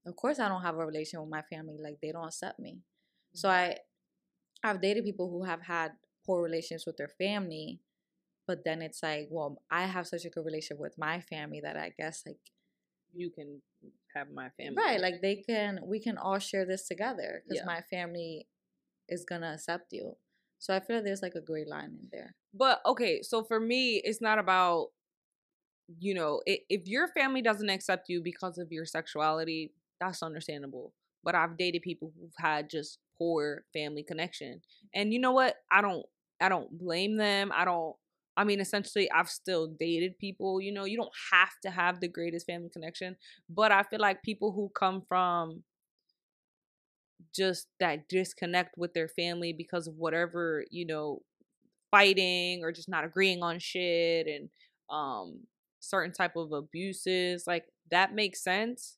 of course, I don't have a relation with my family. Like they don't accept me. So I, I've dated people who have had poor relations with their family, but then it's like, well, I have such a good relationship with my family that I guess like, you can have my family. right, like they can, we can all share this together because Yeah. my family is gonna accept you. So I feel like there's like a gray line in there. But okay, so for me, it's not about, you know, if your family doesn't accept you because of your sexuality, that's understandable. But I've dated people who've had just poor family connection, and you know what? I don't, I don't blame them. I don't. I mean, essentially, I've still dated people. You know, you don't have to have the greatest family connection, but I feel like people who come from just that disconnect with their family because of whatever you know fighting or just not agreeing on shit and um certain type of abuses like that makes sense.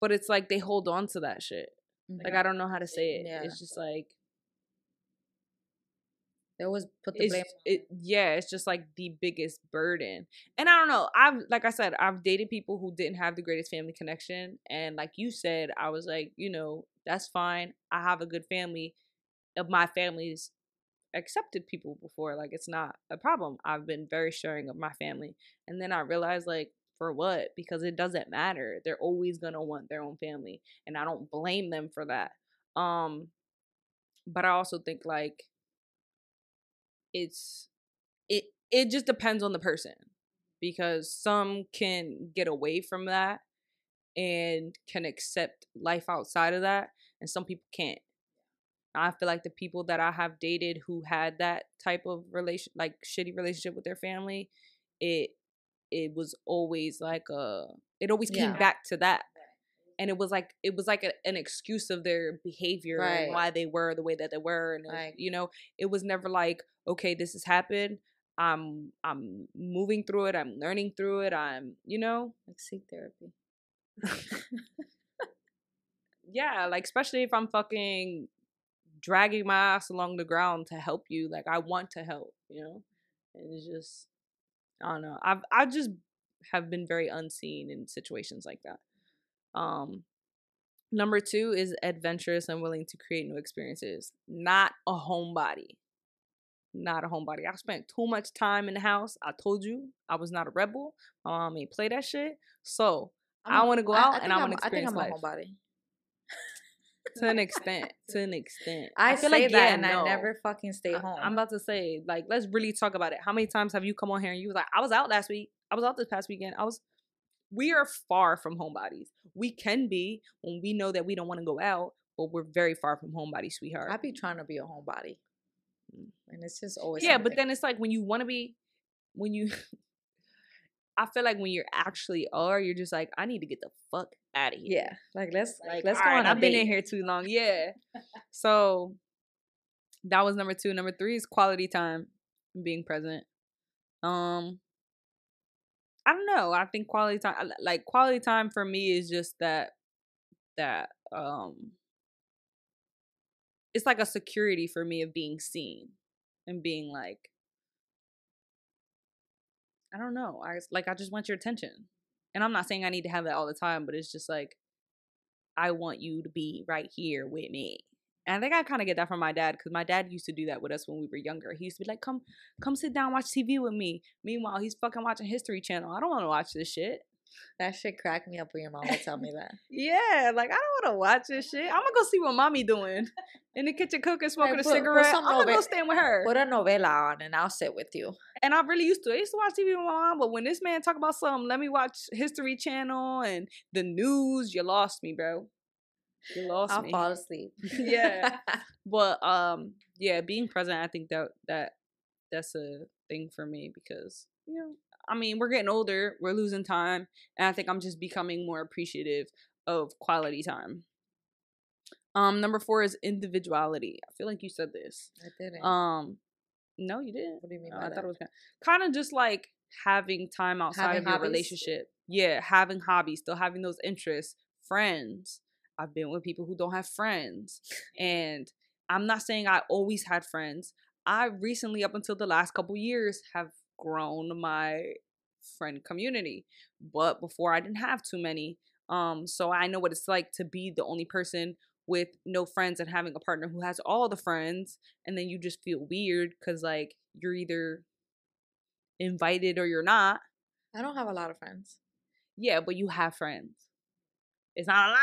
But it's like they hold on to that shit. Like i don't know how to say it. Yeah. it's just like They always put the it's blame. it yeah it's just like the biggest burden. And i don't know i've like i said i've dated people who didn't have the greatest family connection and like you said i was like you know that's fine i have a good family of my family's accepted people before like it's not a problem i've been very sharing of my family. And then i realized like for what? Because it doesn't matter they're always gonna want their own family and i don't blame them for that. Um but i also think like it's it it just depends on the person because some can get away from that and can accept life outside of that and some people can't i feel like the people that i have dated who had that type of relation like shitty relationship with their family it it was always like a it always came Yeah. back to that and it was like it was like a, an excuse of their behavior Right. and why they were the way that they were and was- Like- you know it was never like okay this has happened. I'm i'm moving through it. I'm learning through it. I'm you know? Like seek therapy. yeah like especially if i'm fucking dragging my ass along the ground to help you like i want to help you know? And it's just i don't know. I've i just have been very unseen in situations like that um number two is adventurous and willing to create new experiences not a homebody not a homebody i spent too much time in the house i told you i was not a rebel my mom ain't play that shit so I I'm a- wanna go out I and I wanna I think experience I'm life. a homebody. to an extent to an extent I, feel like that, yeah, and no. I never fucking stay I- home. I'm about to say, like, let's really talk about it. How many times have you come on here and you was like, I was out last week. I was out this past weekend. I was. We are far from homebodies. We can be when we know that we don't want to go out, but we're very far from homebody, sweetheart. I be trying to be a homebody, Mm. and it's just always yeah, but then it's like when you want to be, when you. I feel like when you're actually are, you're just like, I need to get the fuck out of here. yeah, like let's Like, let's go right, on I've been in here too long. Yeah. so that was number two. Number three is quality time, and being present. Um, I don't know. I think quality time, like quality time for me, is just that that um, it's like a security for me of being seen and being like, I don't know. I like I just want your attention, and I'm not saying I need to have that all the time, but it's just like I want you to be right here with me. And I think I kind of get that from my dad because my dad used to do that with us when we were younger. He used to be like, "Come, come sit down, watch TV with me." Meanwhile, he's fucking watching History Channel. I don't want to watch this shit. That shit cracked me up when your mom would tell me that. Yeah, like I don't want to watch this shit. I'm gonna go see what mommy doing in the kitchen cooking, smoking a put- put cigarette. I'm gonna go stand with her. Put a novela on, and I'll sit with you. and I really used to. I used to watch TV with my mom, but when this man talk about something, let me watch History Channel and the news. You lost me, bro. You lost I'll me. fall asleep. Yeah. But um, yeah, being present. I think that that that's a thing for me because you know I mean we're getting older, we're losing time, and I think I'm just becoming more appreciative of quality time. Um, number four is individuality. I feel like you said this. I didn't. Um, no, you didn't. what do you mean No, by I that? thought it was kind of, kind of just like having time outside Having of your hobbies? relationship. Yeah, having hobbies, still having those interests, friends. I've been with people who don't have friends, and I'm not saying I always had friends. I recently, up until the last couple years, have grown my friend community, but before I didn't have too many. Um, so I know what it's like to be the only person with no friends and having a partner who has all the friends and then you just feel weird because like you're either invited or you're not I don't have a lot of friends. yeah but you have friends it's not a lot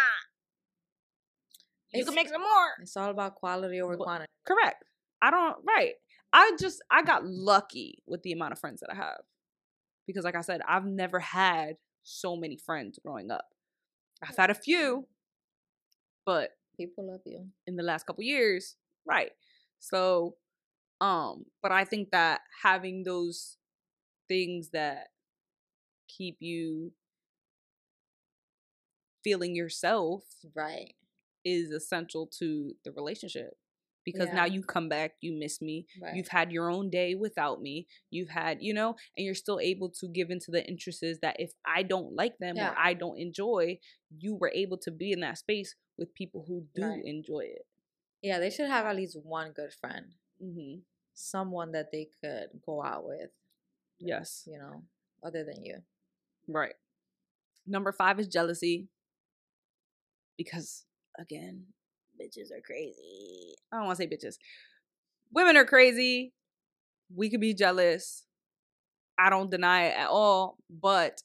you can make some more. It's all about quality over quantity. correct. I don't right. I just i got lucky with the amount of friends that i have. Because like i said i've never had so many friends growing up. I've had a few. But People love you. in the last couple years right. So um but i think that having those things that keep you feeling yourself Right. Is essential to the relationship because now you come back you miss me Right. you've had your own day without me you've had you know and you're still able to give into the interests that if i don't like them Yeah. or i don't enjoy you were able to be in that space with people who do Right. enjoy it yeah, they should have at least one good friend. mm-hmm. Someone that they could go out with, yes you know, other than you. Right. Number five is jealousy. Because again, bitches are crazy. I don't want to say bitches. Women are crazy. We could be jealous. I don't deny it at all. But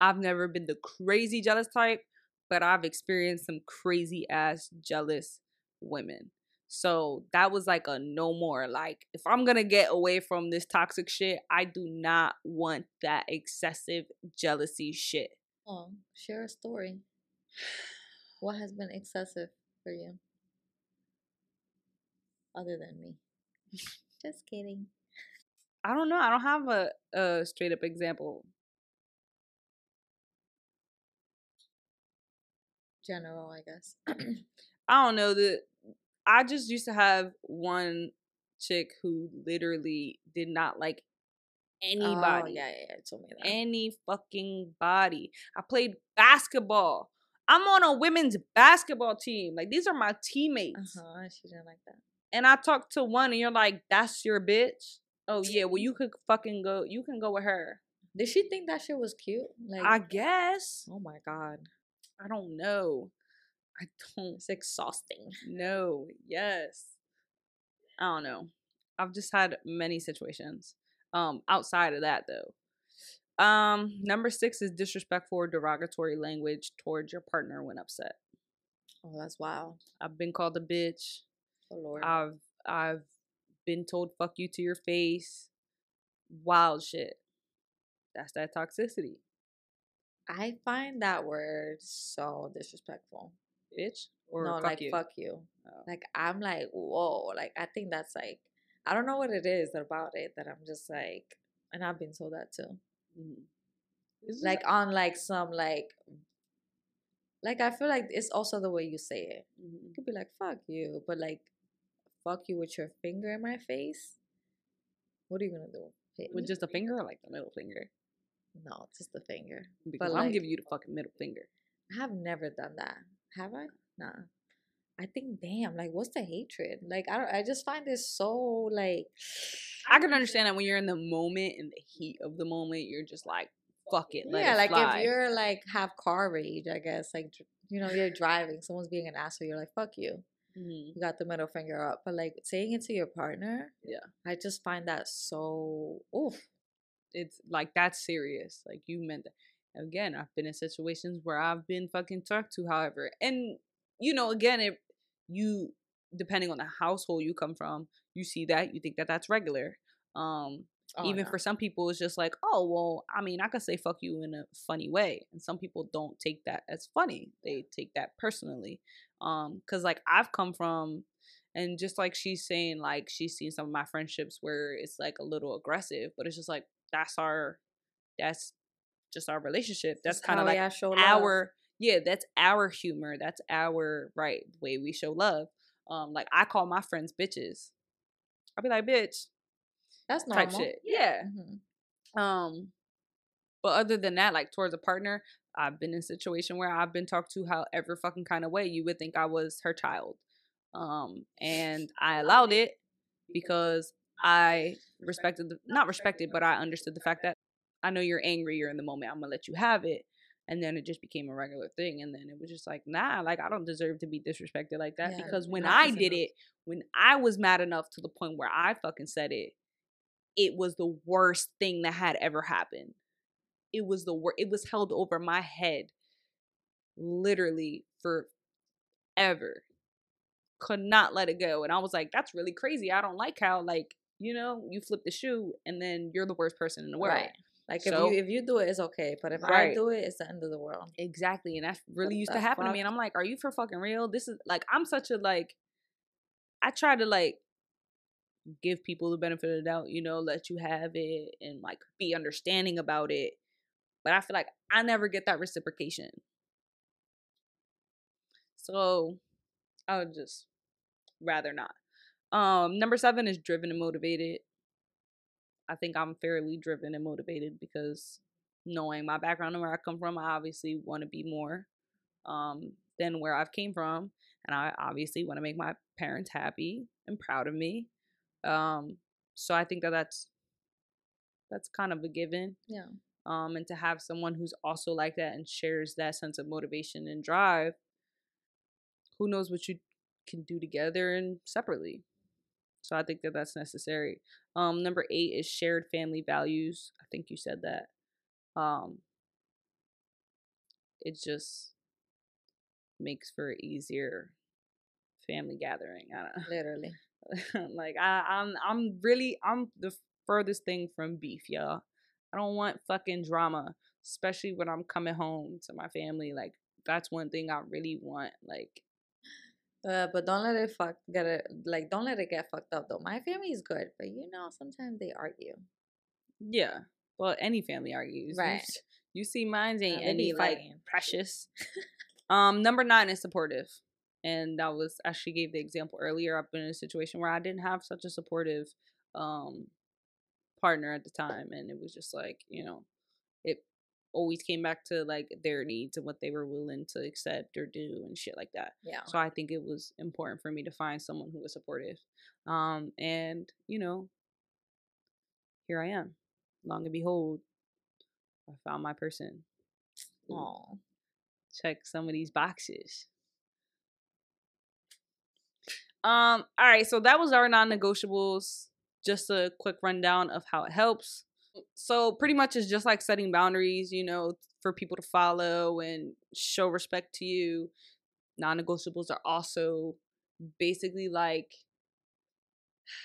I've never been the crazy jealous type. But I've experienced some crazy ass jealous women. So that was like a no more. Like, if I'm gonna get away from this toxic shit, I do not want that excessive jealousy shit. Oh, share a story. What has been excessive for you? Other than me. Just kidding. I don't know. I don't have a, a straight up example. General, I guess. I don't know that I just used to have one chick who literally did not like oh, anybody. Oh, yeah, yeah, yeah. Told me that. Any fucking body. I played basketball. I'm on a women's basketball team. Like these are my teammates. uh-huh, she didn't like that. And I talked to one and you're like, that's your bitch? Oh yeah, well you could fucking go you can go with her. Did she think that shit was cute? Like, I guess. oh my god, I don't know. I don't it's exhausting. No. Yes. I don't know. I've just had many situations. Um, outside of that though. Um, number six is disrespectful or derogatory language towards your partner when upset. Oh, that's wild. I've been called a bitch. Oh lord. I've I've been told fuck you to your face. Wild shit. That's that toxicity, I find that word so disrespectful. bitch. Or no, fuck like you. fuck you. Oh. Like I'm like, whoa. Like I think that's like I don't know what it is about it that I'm just like and I've been told that too. Mhm. Just Like on like some like like I feel like it's also the way you say it. Mhm. You could be like, fuck you, but like fuck you with your finger in my face. What are you gonna do? Hit with me? just a finger or like the middle finger. No, just the finger. Because But I'm like giving you the fucking middle finger. I have never done that. Have I? Nah. I think damn, like what's the hatred? Like I don't I just find this so like I can understand that when you're in the moment, in the heat of the moment, you're just like, fuck it, yeah, it like fly. if you're like have car rage, I guess, like you know, you're driving, someone's being an asshole, you're like, fuck you. Mhm. You got the middle finger up. But like saying it to your partner, Yeah. I just find that so oof. It's like that's serious. Like you meant that. Again, I've been in situations where I've been fucking talked to, however, and you know, again, if you depending on the household you come from, you see that you think that that's regular. Um, Oh, even no. for some people it's just like oh well i mean i could say fuck you in a funny way and some people don't take that as funny they take that personally um because like i've come from And just like she's saying, like she's seen some of my friendships where it's like a little aggressive, but it's just like that's our that's just our relationship. That's kind of like our yeah, that's our humor. That's our right way we show love. Um, like I call my friends bitches. I'll be like, bitch. That's normal. Type shit. Yeah. Mm-hmm. Um, but other than that, like towards a partner, I've been in a situation where I've been talked to however fucking kind of way you would think I was her child. Um, and I allowed it because I respected the not respected, but I understood the fact that I know you're angry, you're in the moment, I'm gonna let you have it. And then it just became a regular thing. And then it was just like, nah, like I don't deserve to be disrespected like that. Yeah, because when I did enough. it, when I was mad enough to the point where I fucking said it, it was the worst thing that had ever happened. It was the worst. It was held over my head literally for ever. Could not let it go. And I was like, that's really crazy. I don't like how, like, you know, you flip the shoe and then you're the worst person in the world. Right. Like so, if you if you do it, it's okay. But if right. I do it, it's the end of the world. Exactly, and that really used to happen fuck? to me. And I'm like, are you for fucking real? This is like I'm such a like. I try to like give people the benefit of the doubt, you know, let you have it and like be understanding about it. But I feel like I never get that reciprocation. So I would just rather not. Um, number seven is driven and motivated. I think I'm fairly driven and motivated because knowing my background and where I come from, I obviously want to be more um, than where I've came from, and I obviously want to make my parents happy and proud of me. Um, so I think that that's that's kind of a given. Yeah. Um, and to have someone who's also like that and shares that sense of motivation and drive, who knows what you can do together and separately. So I think that that's necessary. Um, number eight is shared family values. I think you said that. Um, it just makes for easier family gathering. I don't. Literally. like I, I'm I'm really I'm the furthest thing from beef, y'all. I don't want fucking drama, especially when I'm coming home to my family. Like that's one thing I really want. Like uh, but don't let it fuck get it like don't let it get fucked up though. My family is good, but you know sometimes they argue. Yeah. Well, any family argues. Right. You, you see mine ain't yeah, any like precious. um, number nine is supportive. And that was actually gave the example earlier. I've been in a situation where I didn't have such a supportive um partner at the time and it was just like, you know, it always came back to like their needs and what they were willing to accept or do and shit like that. Yeah. So I think it was important for me to find someone who was supportive. Um, and you know, here I am. Long and behold, I found my person. Oh. Check some of these boxes. Um, all right, so that was our non-negotiables. Just a quick rundown of how it helps so pretty much it's just like setting boundaries, you know, for people to follow and show respect to you. Non-negotiables are also basically like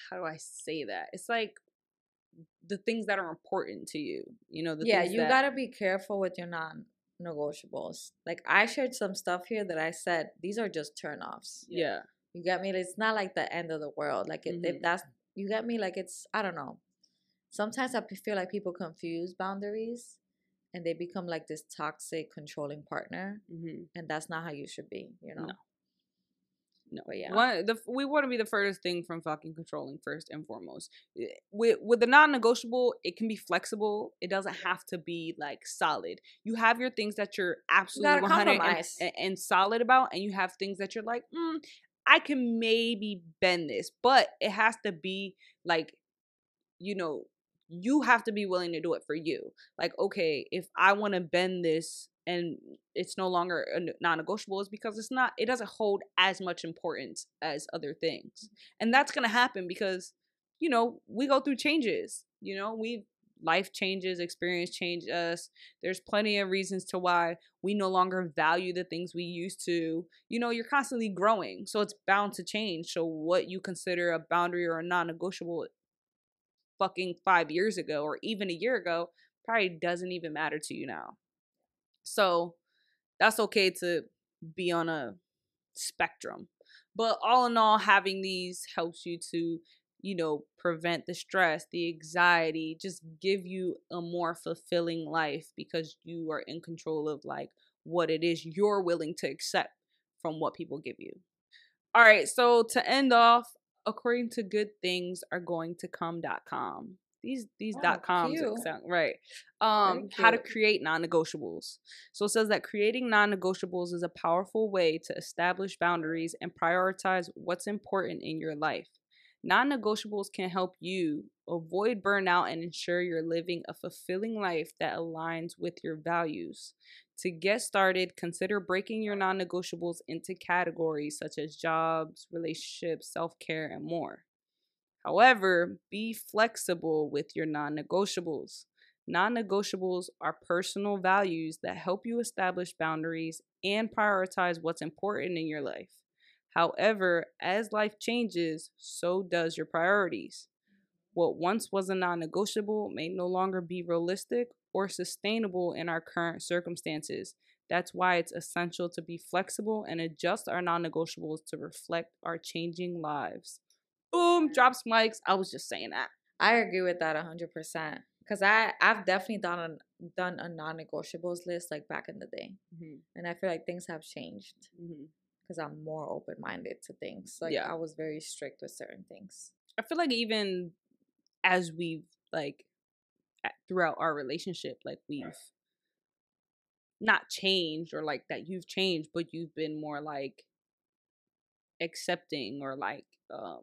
how do I say that? It's like the things that are important to you. You know, the yeah, you that- gotta be careful with your non-negotiables. Like I shared some stuff here that I said these are just turnoffs. Yeah, you get me. It's not like the end of the world. Like if, mm-hmm. if that's you get me. Like it's I don't know sometimes I feel like people confuse boundaries and they become like this toxic controlling partner mm-hmm. and that's not how you should be you know? No. No but yeah. One, the, we want to be the furthest thing from fucking controlling first and foremost. Eh, with with the non-negotiable it can be flexible. It doesn't have to be like solid. You have your things that you're absolutely you 100 and, and, solid about and you have things that you're like mm, i can maybe bend this but it has to be like you know you have to be willing to do it for you. Like, okay, if I want to bend this and it's no longer non-negotiable is because it's not it doesn't hold as much importance as other things mm-hmm. and that's going to happen because you know we go through changes you know we life changes experience change us there's plenty of reasons to why we no longer value the things we used to you know you're constantly growing so it's bound to change so what you consider a boundary or a non-negotiable fucking five years ago or even a year ago probably doesn't even matter to you now. So that's okay to be on a spectrum. But all in all, having these helps you to, you know, prevent the stress, the anxiety, just give you a more fulfilling life because you are in control of like what it is you're willing to accept from what people give you. All right, so to end off, according to good things are going to come.com. These these Oh, dot coms sound right. Um, how to create non-negotiables. So it says that creating non-negotiables is a powerful way to establish boundaries and prioritize what's important in your life. Non-negotiables can help you avoid burnout and ensure you're living a fulfilling life that aligns with your values. To get started, consider breaking your non negotiables into categories such as jobs, relationships, self care, and more. However, be flexible with your non negotiables. Non negotiables are personal values that help you establish boundaries and prioritize what's important in your life. However, as life changes, so does your priorities. What once was a non negotiable may no longer be realistic or sustainable in our current circumstances. That's why it's essential to be flexible and adjust our non negotiables to reflect our changing lives. Boom, drops mics. I was just saying that. I agree with that hundred percent. Cause I I've definitely done a done a non-negotiables list like back in the day, Mm-hmm. and I feel like things have changed Mm-hmm. because I'm more open-minded to things. Like Yeah. I was very strict with certain things. I feel like even as we've like throughout our relationship, like we've not changed or like that you've changed, but you've been more like accepting or like um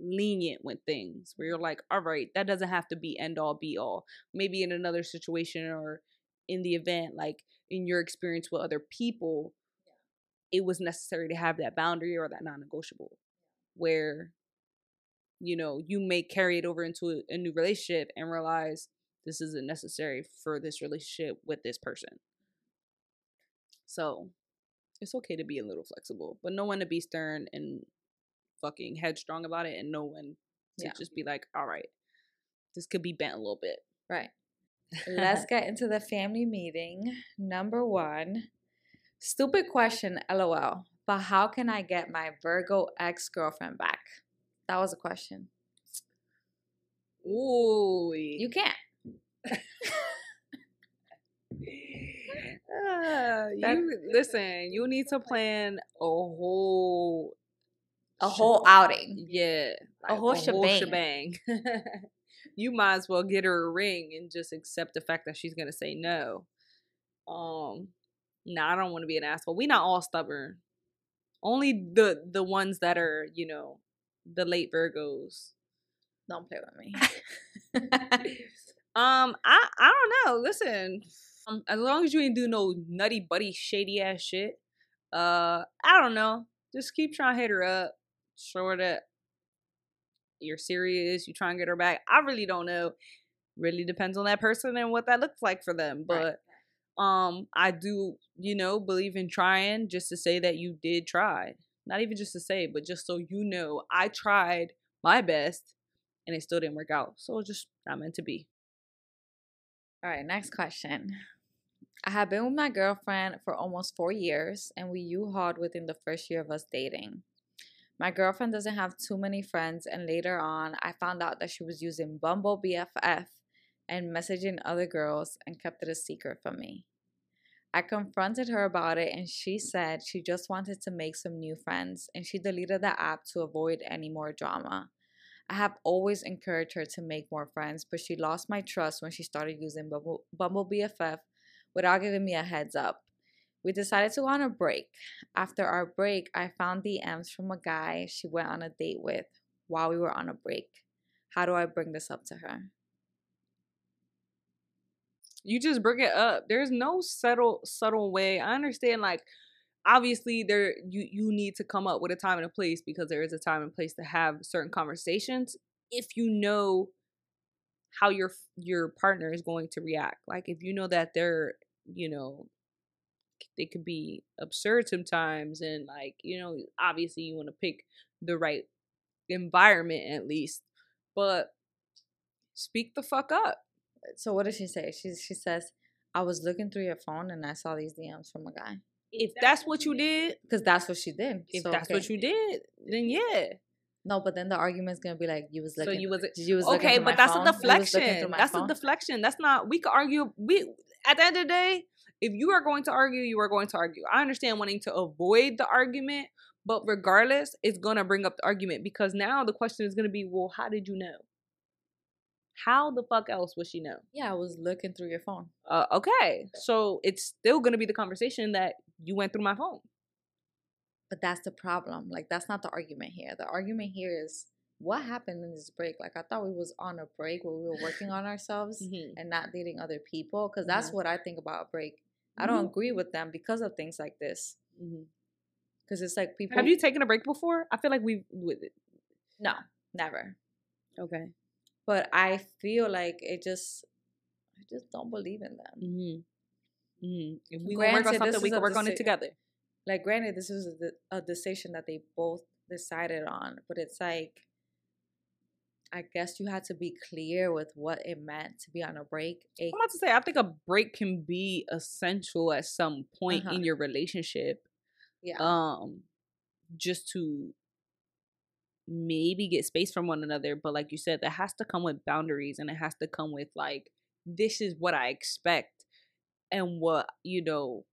lenient with things where you're like, all right, that doesn't have to be end all be all. Maybe in another situation or in the event, like in your experience with other people, it was necessary to have that boundary or that non negotiable where you know you may carry it over into a, a new relationship and realize this isn't necessary for this relationship with this person so it's okay to be a little flexible but no one to be stern and fucking headstrong about it and no one to Yeah. just be like all right this could be bent a little bit Right. Let's get into the family meeting. Number one, stupid question, lol. But how can I get my Virgo ex girlfriend back? That was a question. Ooh, You can't. That- you listen. You need to plan a whole, A sh- whole outing. yeah, A whole shebang. shebang. you might as well get her a ring and just accept the fact that she's gonna say no. Um, no, I don't want to be an asshole. We not all stubborn. Only the the ones that are, you know, the late Virgos. Don't play with me. Um, I I don't know. Listen, um, as long as you ain't do no nutty buddy shady ass shit, uh, I don't know. Just keep trying to hit her up. Show her that you're serious. You try and get her back. I really don't know. Really depends on that person and what that looks like for them. Right. But um, I do, you know, believe in trying. Just to say that you did try. Not even just to say, but just so you know, I tried my best, and it still didn't work out. So it's just not meant to be. All right, next question. I have been with my girlfriend for almost four years, and we U-hauled within the first year of us dating. My girlfriend doesn't have too many friends, and later on, I found out that she was using Bumble BFF and messaging other girls and kept it a secret from me. I confronted her about it, and she said she just wanted to make some new friends, and she deleted the app to avoid any more drama. I have always encouraged her to make more friends, but she lost my trust when she started using Bumble, BFF without giving me a heads up. We decided to go on a break. After our break, I found DMs from a guy she went on a date with while we were on a break. How do I bring this up to her? You just bring it up. There's no subtle subtle way. I understand like obviously there you you need to come up with a time and a place because there is a time and place to have certain conversations if you know how your your partner is going to react. Like if you know that they're, you know, they could be absurd sometimes and like, you know, obviously you want to pick the right environment at least. But speak the fuck up. So what does she say? She she says, I was looking through your phone and I saw these DMs from a guy. if that's what you did, because that's what she did. if So, that's okay. what you did, then yeah. No, but then the argument's gonna be like you was So looking. you was you was okay, but that's phone, a you was looking deflection. That's phone. a deflection. That's not. We could argue. We at the end of the day, if you are going to argue, you are going to argue. I understand wanting to avoid the argument, but regardless, it's gonna bring up the argument because now the question is gonna be, well, how did you know? How the fuck else would she know? Yeah, I was looking through your phone. Uh, okay, so it's still gonna be the conversation that you went through my phone. But that's the problem. Like that's not the argument here. The argument here is what happened in this break. Like I thought we was on a break where we were working on ourselves Mhm. and not dating other people. Because that's Mhm. what I think about a break. I don't Mhm. agree with them because of things like this. Because it's like people. Have you taken a break before? I feel like we with. No, never. Okay. But I feel like it just. I just don't believe in them. Mm-hmm. Mm-hmm. If we gonna work on something, we can work on it together. like granted this is a, a decision that they both decided on but it's like i guess you had to be clear with what it meant to be on a break a, I'm about to say, I think a break can be essential at some point Uh-huh. in your relationship. yeah Um, just to maybe get space from one another. But like you said, that has to come with boundaries and it has to come with like, this is what I expect and what, you know,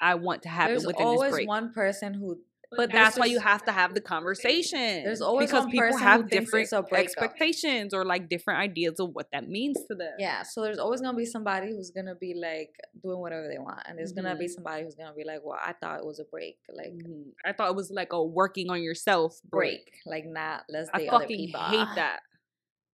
I want to happen there's within always one person who But that's why you have to have the conversation. There's always because people have different it's a breakup. expectations or like different ideas of what that means to them. yeah so there's always gonna be somebody who's gonna be like doing whatever they want and there's gonna Mm-hmm. be somebody who's gonna be like well i thought it was a break like Mhm. I thought it was like a working on yourself break. break like not let's I fucking hate that.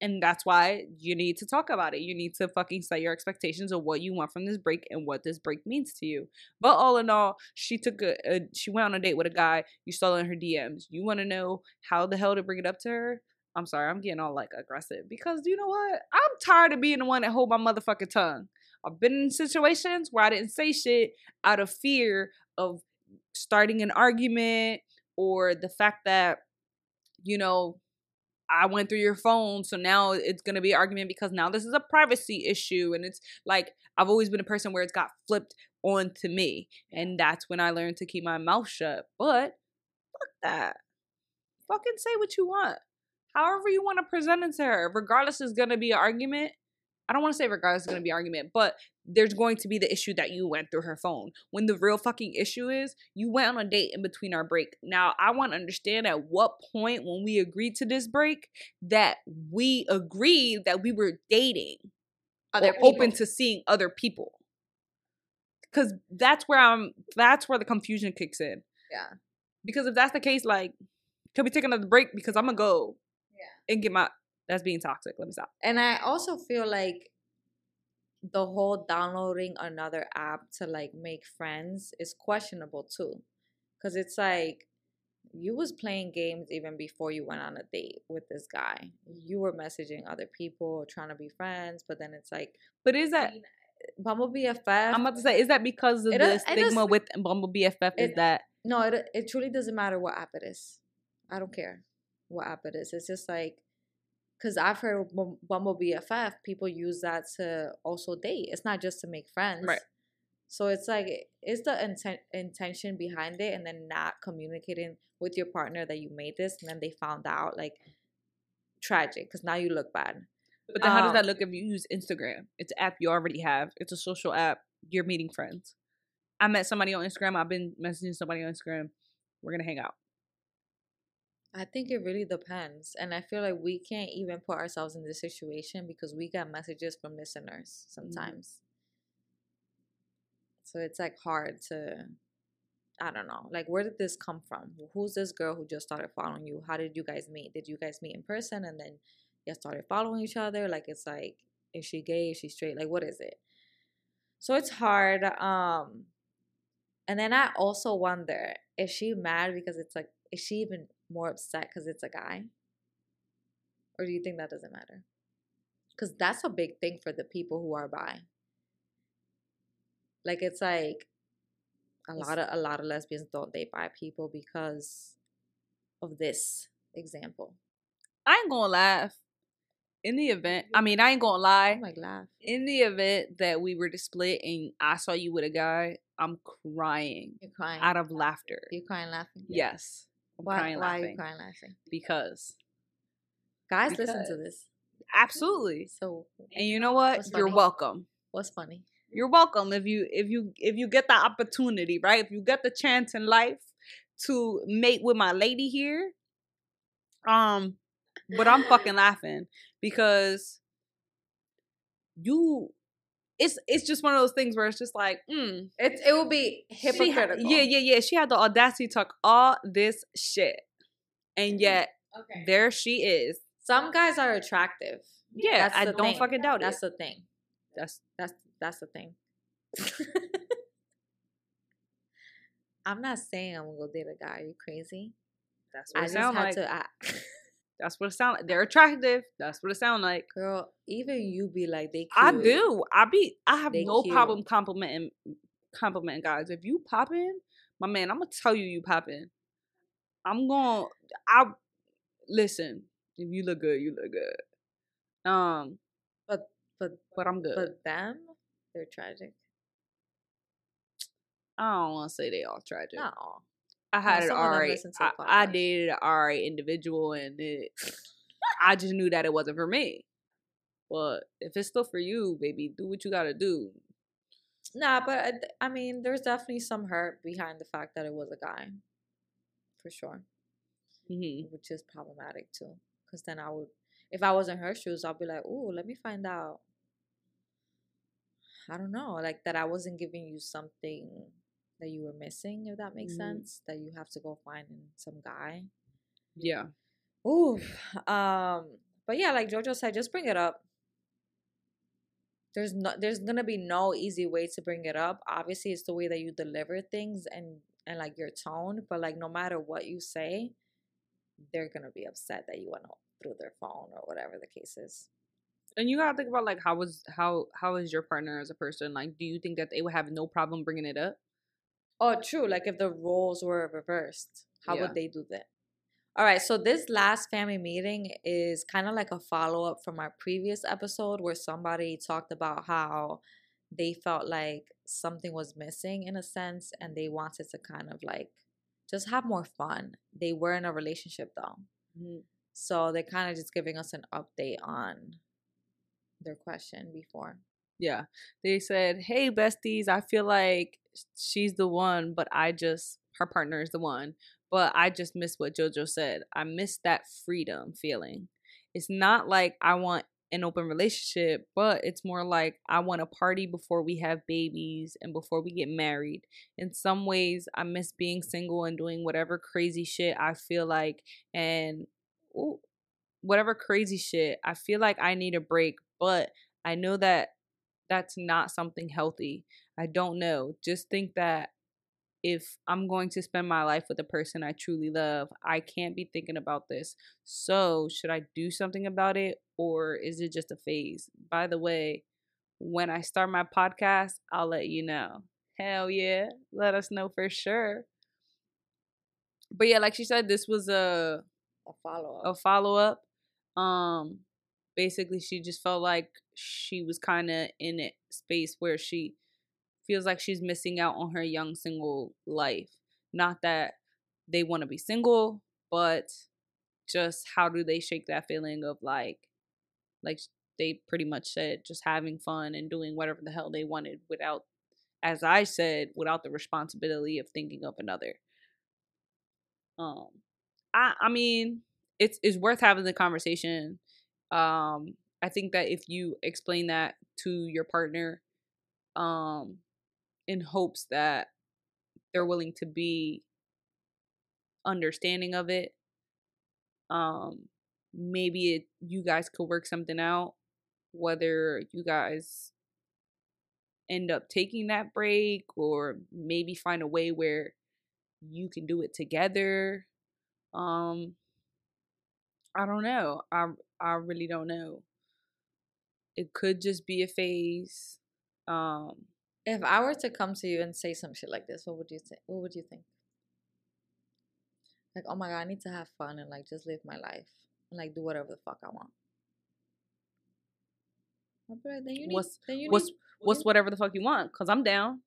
And that's why you need to talk about it. You need to fucking set your expectations of what you want from this break and what this break means to you. But all in all, she took a, a she went on a date with a guy. You saw in her DMs. You want to know how the hell to bring it up to her? I'm sorry, I'm getting all like aggressive because you know what? I'm tired of being the one that hold my motherfucking tongue. I've been in situations where I didn't say shit out of fear of starting an argument or the fact that you know I went through your phone, so now it's gonna be an argument because now this is a privacy issue, and it's like I've always been a person where it's got flipped onto me, and that's when I learned to keep my mouth shut. But fuck that, fucking say what you want, however you want to present it to her. Regardless, is gonna be an argument. I don't want to say regardless is gonna be argument, but there's going to be the issue that you went through her phone. When the real fucking issue is you went on a date in between our break. Now, I want to understand at what point when we agreed to this break that we agreed that we were dating other or open to seeing other people. Cuz that's where I'm that's where the confusion kicks in. yeah Because if that's the case like can we take another break because I'm going to go yeah and get my that's being toxic. Let me stop. And I also feel like the whole downloading another app to like make friends is questionable too. Cause it's like you was playing games even before you went on a date with this guy. You were messaging other people, trying to be friends, but then it's like But is that Bumble BFF. I'm about to say is that because of It the stigma with Bumble BFF is that no, it it truly doesn't matter what app it is. I don't care what app it is. It's just like because I've heard Bumble BFF people use that to also date. It's not just to make friends. Right. So it's like it's the intent intention behind it, and then not communicating with your partner that you made this, and then they found out. Like tragic, because now you look bad. But then how does that Um, look if you use Instagram? It's an app you already have. It's a social app. You're meeting friends. I met somebody on Instagram. I've been messaging somebody on Instagram. We're gonna hang out. I think it really depends. And I feel like we can't even put ourselves in this situation because we get messages from listeners sometimes. So it's like hard to, I don't know, like where did this come from? Who's this girl who just started following you? How did you guys meet? Did you guys meet in person and then you started following each other? Like it's like, is she gay? Is she straight? Like what is it? So it's hard. Um, and then I also wonder, is she mad because it's like, is she even more upset because it's a guy? Or do you think that doesn't matter? Because that's a big thing for the people who are bi. Like it's like a lot of a lot of lesbians don't date bi people because of this example. I ain't gonna laugh. In the event, I mean, I ain't gonna Oh lie. my laugh. In the event that we were to split and I saw you with a guy, I'm crying You're crying. out of laughter. You're crying laughing. Yes. Why? crying why are you crying laughing? because Guys, listen to this. absolutely. So, And you know what? You're welcome. what's funny? You're welcome if you if you if you get the opportunity, right? If you get the chance in life to mate with my lady here. Um, but I'm fucking laughing because you it's it's just one of those things where it's just like, mm, It it will be she hypocritical. yeah, yeah, yeah. She had the audacity to talk all this shit. And yet Okay. there she is. Some guys are attractive. Yeah, That's I don't thing. fucking doubt That's it. the thing. That's That's that's the thing. I'm not saying I'm gonna go date a guy. Are you crazy? that's what I just had like. to. I, That's what it sound like. They're attractive. That's what it sound like. girl, even you be like they. Cute. I do. I be. I have They no cute. problem complimenting complimenting guys. If you popping, my man, I'm gonna tell you you popping. I'm gonna. I listen. If you look good, you look good. Um, But but but I'm good. but them, they're tragic. I don't want to say they all tragic. No. I had an some of them alright. listen to I, I dated an alright individual, and it. I just knew that it wasn't for me. But if it's still for you, baby, do what you gotta do. Nah, but I, I mean, there's definitely some hurt behind the fact that it was a guy, for sure, hmm which is problematic too. Because then I would, if I was in her shoes, I'll be like, "Ooh, let me find out." I don't know, like that I wasn't giving you something that you were missing, if that makes Mhm. sense. That you have to go find in some guy. Yeah. Ooh, um, but yeah, like Jojo said, just bring it up. There's no, there's gonna be no easy way to bring it up. Obviously, it's the way that you deliver things and and like your tone. But like, no matter what you say, they're gonna be upset that you went through their phone or whatever the case is. And you gotta think about like how was how how is your partner as a person? Like, do you think that they would have no problem bringing it up? Oh, true. Like if the roles were reversed, how Yeah. would they do that? All right. So this last family meeting is kind of like a follow up from our previous episode where somebody talked about how they felt like something was missing in a sense and they wanted to kind of like just have more fun. They were in a relationship though. Mm-hmm. So they're kind of just giving us an update on their question before. Yeah. They said, "Hey besties, I feel like she's the one, but I just her partner is the one, but I just miss what JoJo said. I miss that freedom feeling. It's not like I want an open relationship, but it's more like I want to party before we have babies and before we get married. In some ways, I miss being single and doing whatever crazy shit I feel like and ooh, whatever crazy shit. I feel like I need a break, but I know that that's not something healthy. I don't know. Just think that if I'm going to spend my life with a person I truly love, I can't be thinking about this. So, should I do something about it or is it just a phase? By the way, when I start my podcast, I'll let you know. Hell yeah. Let us know for sure. But yeah, like she said, this was a A follow up. a follow up. Um, basically, she just felt like she was kind of in a space where she feels like she's missing out on her young single life. Not that they want to be single, but just how do they shake that feeling of like, like they pretty much said, just having fun and doing whatever the hell they wanted without, as I said, without the responsibility of thinking of another. Um, I I mean, it's it's worth having the conversation. Um, I think that if you explain that to your partner, um, in hopes that they're willing to be understanding of it, um, maybe it you guys could work something out. Whether you guys end up taking that break or maybe find a way where you can do it together um i don't know i i really don't know it could just be a phase um If I were to come to you and say some shit like this, what would you think? What would you think? Like, oh my god, I need to have fun and like just live my life and like do whatever the fuck I want. Like, then you need, What's- then you what's need, what's whatever the fuck you want because i'm down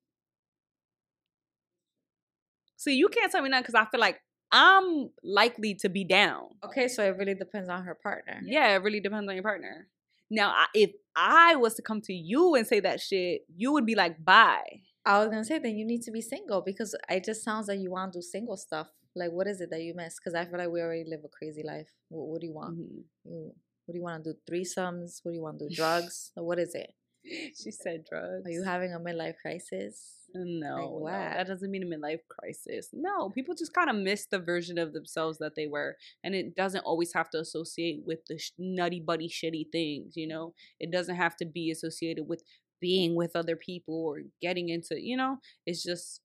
See, you can't tell me nothing because I feel like I'm likely to be down. Okay, so it really depends on her partner. Yeah, it really depends on your partner. Now, I, if I was to come to you and say that shit, you would be like, bye. I was gonna say then you need to be single because it just sounds like you want to do single stuff. Like, what is it that you miss? Because I feel like we already live a crazy life. What, what do you want? Mhm. You, what do you want to do? Threesomes? What do you want to do? Drugs? What is it? She said drugs. Are you having a midlife crisis? No, no, that doesn't mean a midlife crisis. No, people just kind of miss the version of themselves that they were, and it doesn't always have to associate with the sh- nutty buddy shitty things. You know, it doesn't have to be associated with being with other people or getting into. You know, it's just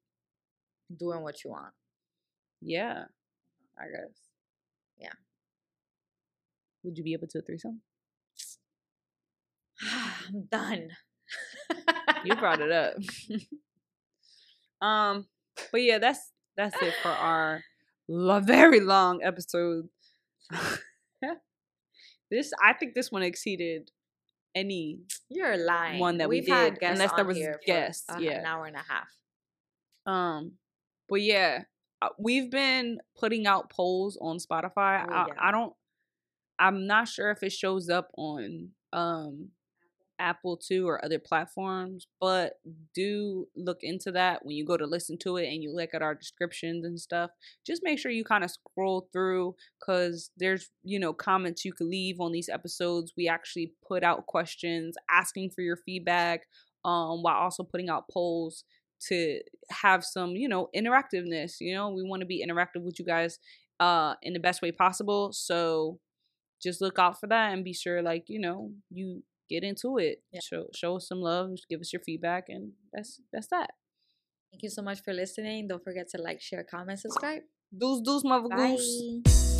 Doing what you want. yeah. I guess. Yeah. Would you be able to do a threesome? I'm done. You brought it up. um, but yeah, that's that's it for our lo- very long episode. this I think this one exceeded any You're lying. One that we We've had did, guests unless there was here for guests, a- yeah. an hour and a half. um but yeah uh, we've been putting out polls on spotify Oh, I. I don't i'm not sure if it shows up on um apple too or other platforms but do look into that when you go to listen to it and you look at our descriptions and stuff. Just make sure you kind of scroll through because there's you know comments you can leave on these episodes. We actually put out questions asking for your feedback um while also putting out polls to have some you know interactiveness you know? We want to be interactive with you guys uh in the best way possible so just look out for that and be sure like you know you get into it Yeah. show show us some love give us your feedback and that's that's that Thank you so much for listening. Don't forget to like, share, comment, subscribe. deuce deuce mother goose.